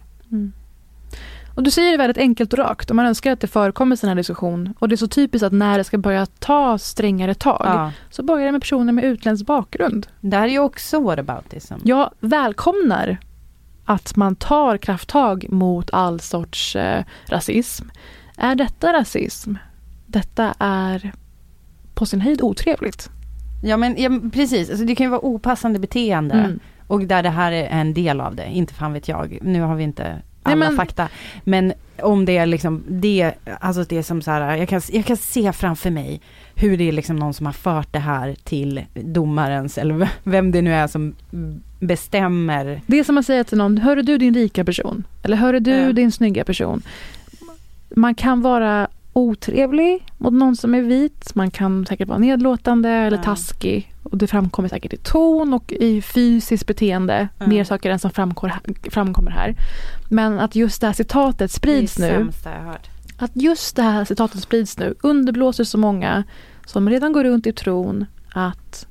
Och du säger det väldigt enkelt och rakt och man önskar att det förekommer sån här diskussion. Och det är så typiskt att när det ska börja ta strängare tag Ja. så börjar det med personer med utländsk bakgrund. Det här är ju också whataboutism. Jag välkomnar att man tar krafttag mot all sorts eh, rasism. Är detta rasism? Detta är på sin höjd otrevligt. Ja men ja, precis, alltså, det kan ju vara opassande beteende. Mm. Och där det här är en del av det, inte fan vet jag. Nu har vi inte alla Nej, men- fakta. Men om det är liksom det, alltså det är som så här, jag kan, jag kan se framför mig hur det är liksom någon som har fört det här till domarens, eller vem det nu är som bestämmer. Det är som att säga till någon, hörru du din rika person? Eller hörru du Ja. din snygga person? Man kan vara otrevlig mot någon som är vit. Man kan säkert vara nedlåtande eller Ja. taskig. Och det framkommer säkert i ton och i fysiskt beteende. Ja. Mer saker än som framkommer här. Men att just det här citatet sprids det nu. Att just det här citatet sprids nu underblåser så många som redan går runt i tron att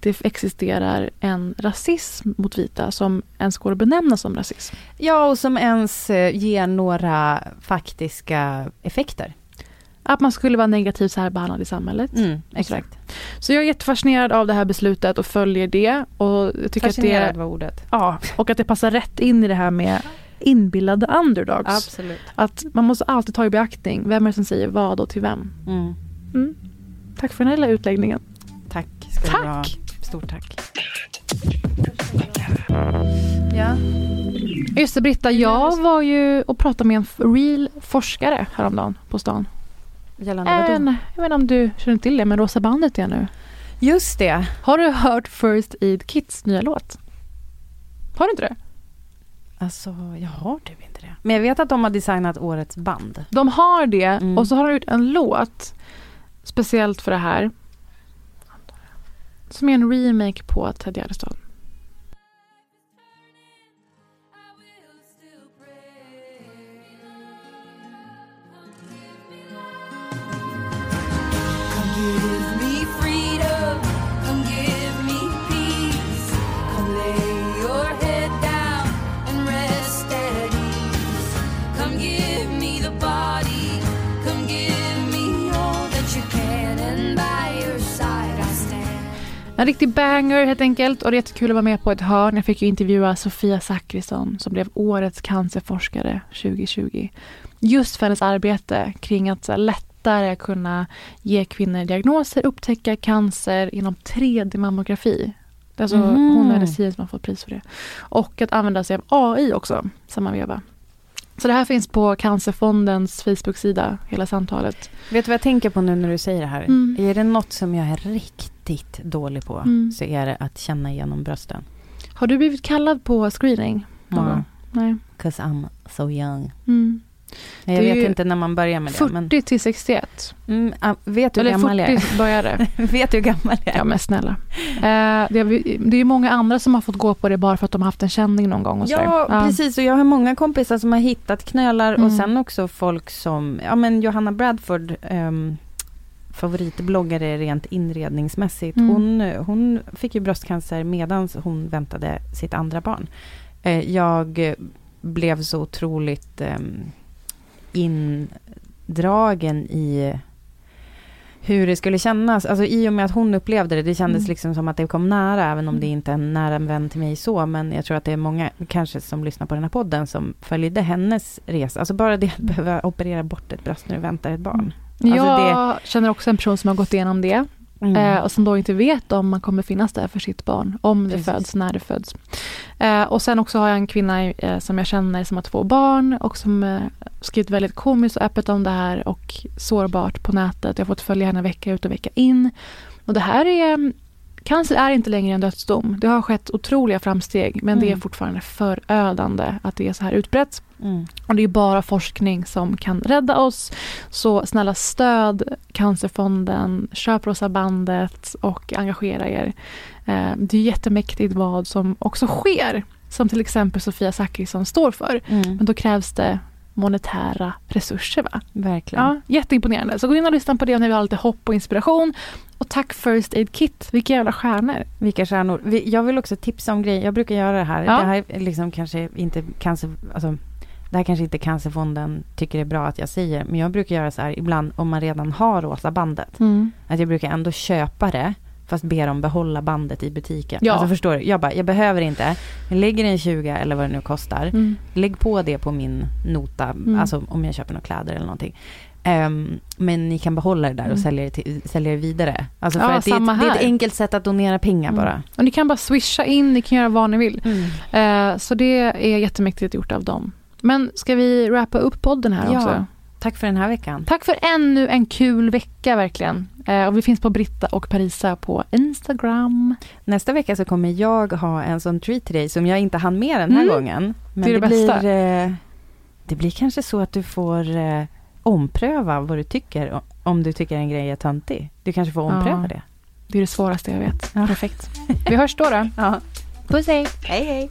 det existerar en rasism mot vita som ens går att benämna som rasism. Ja, och som ens eh, ger några faktiska effekter. Att man skulle vara negativt särbehandlad i samhället. Mm, exakt. Så jag är jättefascinerad av det här beslutet och följer det. Och tycker att Fascinerad det, var ordet. ja, och att det passar rätt in i det här med inbillade underdogs. Absolut. Att man måste alltid ta i beaktning, vem är det som säger vad och till vem? Mm. Mm. Tack för den här lilla utläggningen. Tack ska du Tack! ha. Stort tack. Ja. Just det Britta, jag var ju och pratade med en real forskare häromdagen på stan. Gällande vadå? En, jag vet inte om du känner till det, men Rosa bandet är nu. Just det. Har du hört First Aid Kits nya låt? Har du inte det? Alltså, jag har typ inte det. Men jag vet att de har designat årets band. De har det Mm. och så har de gjort en låt speciellt för det här. Som är en remake på Ted Gärdestad. you. En riktig banger helt enkelt och det är jättekul att vara med på ett hörn. Jag fick ju intervjua Sofia Zackrisson som blev årets cancerforskare 2020. Just för hennes arbete kring att lättare kunna ge kvinnor diagnoser, upptäcka cancer inom 3D-mammografi. Det är Alltså, Mhm. Hon är medicin som har fått pris för det. Och att använda sig av AI också, samma veva. Så det här finns på Cancerfondens Facebook-sida, hela samtalet. Vet du vad jag tänker på nu när du säger det här? Mm. Är det något som jag är riktigt dålig på Mm. så är det att känna igenom brösten. Har du blivit kallad på screening? Ja. Nej. 'Cause I'm so young. Mm. Jag vet inte när man börjar med det. 40 Men, till 61. mm, vet du hur gammal jag är? 40 började. *laughs* vet du hur gammal jag är? Ja men snälla. Eh, det, är, det är många andra som har fått gå på det bara för att de har haft en känning någon gång. Och sådär. Ja, precis. Och jag har många kompisar som har hittat knölar och Mm. sen också folk som, ja men Johanna Bradford, um, favoritbloggare rent inredningsmässigt. Mm. Hon, hon fick ju bröstcancer medan hon väntade sitt andra barn. Eh, jag eh, blev så otroligt um, indragen i hur det skulle kännas. Alltså i och med att hon upplevde det, det kändes Mm. liksom som att det kom nära, även om Mm. det inte är en nära vän till mig så. Men jag tror att det är många, kanske som lyssnar på den här podden, som följde hennes resa. Alltså bara det att behöva operera bort ett bröst när du väntar ett barn. Jag Alltså känner också en person som har gått igenom det. Mm. Eh, och som då inte vet om man kommer finnas där för sitt barn. Om det Precis. föds, när det föds. Eh, och sen också har jag en kvinna eh, som jag känner som har två barn och som skrivit väldigt komiskt och öppet om det här och sårbart på nätet. Jag har fått följa henne vecka ut och vecka in. Och det här är Cancer är inte längre en dödsdom. Det har skett otroliga framsteg men det är Mm. fortfarande förödande att det är så här utbrett. Mm. Och det är bara forskning som kan rädda oss. Så snälla stöd Cancerfonden, köp Rosa bandet och engagera er. Eh, det är jättemäktigt vad som också sker. Som till exempel Sofia Zackrisson står för. Mm. Men då krävs det monetära resurser. Va? Verkligen. Ja, jätteimponerande. Så gå in och lyssna på det om ni vill ha lite hopp och inspiration. Och tack First Aid Kit. Vilka jävla stjärnor. Vilka stjärnor. Jag vill också tipsa om grejer. Jag brukar göra det här. Ja. Det här är liksom kanske inte cancer... Alltså, det här kanske inte Cancerfonden tycker är bra att jag säger, men jag brukar göra så här ibland om man redan har rosa bandet. Mm. Att jag brukar ändå köpa det, fast be dem behålla bandet i butiken. Ja. Alltså förstår du? Jag bara, jag behöver inte. Jag lägger en 20 eller vad det nu kostar. Mm. Lägg på det på min nota, Mm. alltså om jag köper några kläder eller någonting. Ehm, men ni kan behålla det där och Mm. sälja det, till, sälja det vidare. Alltså för Ja, att det, är ett, det är ett enkelt sätt att donera pengar Mm. bara. Och ni kan bara swisha in, ni kan göra vad ni vill. Mm. Eh, så det är jättemäktigt gjort av dem. Men ska vi wrappa upp podden här Ja. också? Tack för den här veckan. Tack för ännu en kul vecka verkligen. Eh, och vi finns på Britta och Parisa på Instagram. Nästa vecka så kommer jag ha en sån treat till dig som jag inte hann med den här Mm. gången. Men Det är det blir, bästa. eh, det blir kanske så att du får eh, ompröva vad du tycker om du tycker en grej är töntig. Du kanske får ompröva Ja. det. Det är det svåraste jag vet. Ja. Perfekt. Vi hörs då då. *laughs* Ja. Puss hej. Hej hej!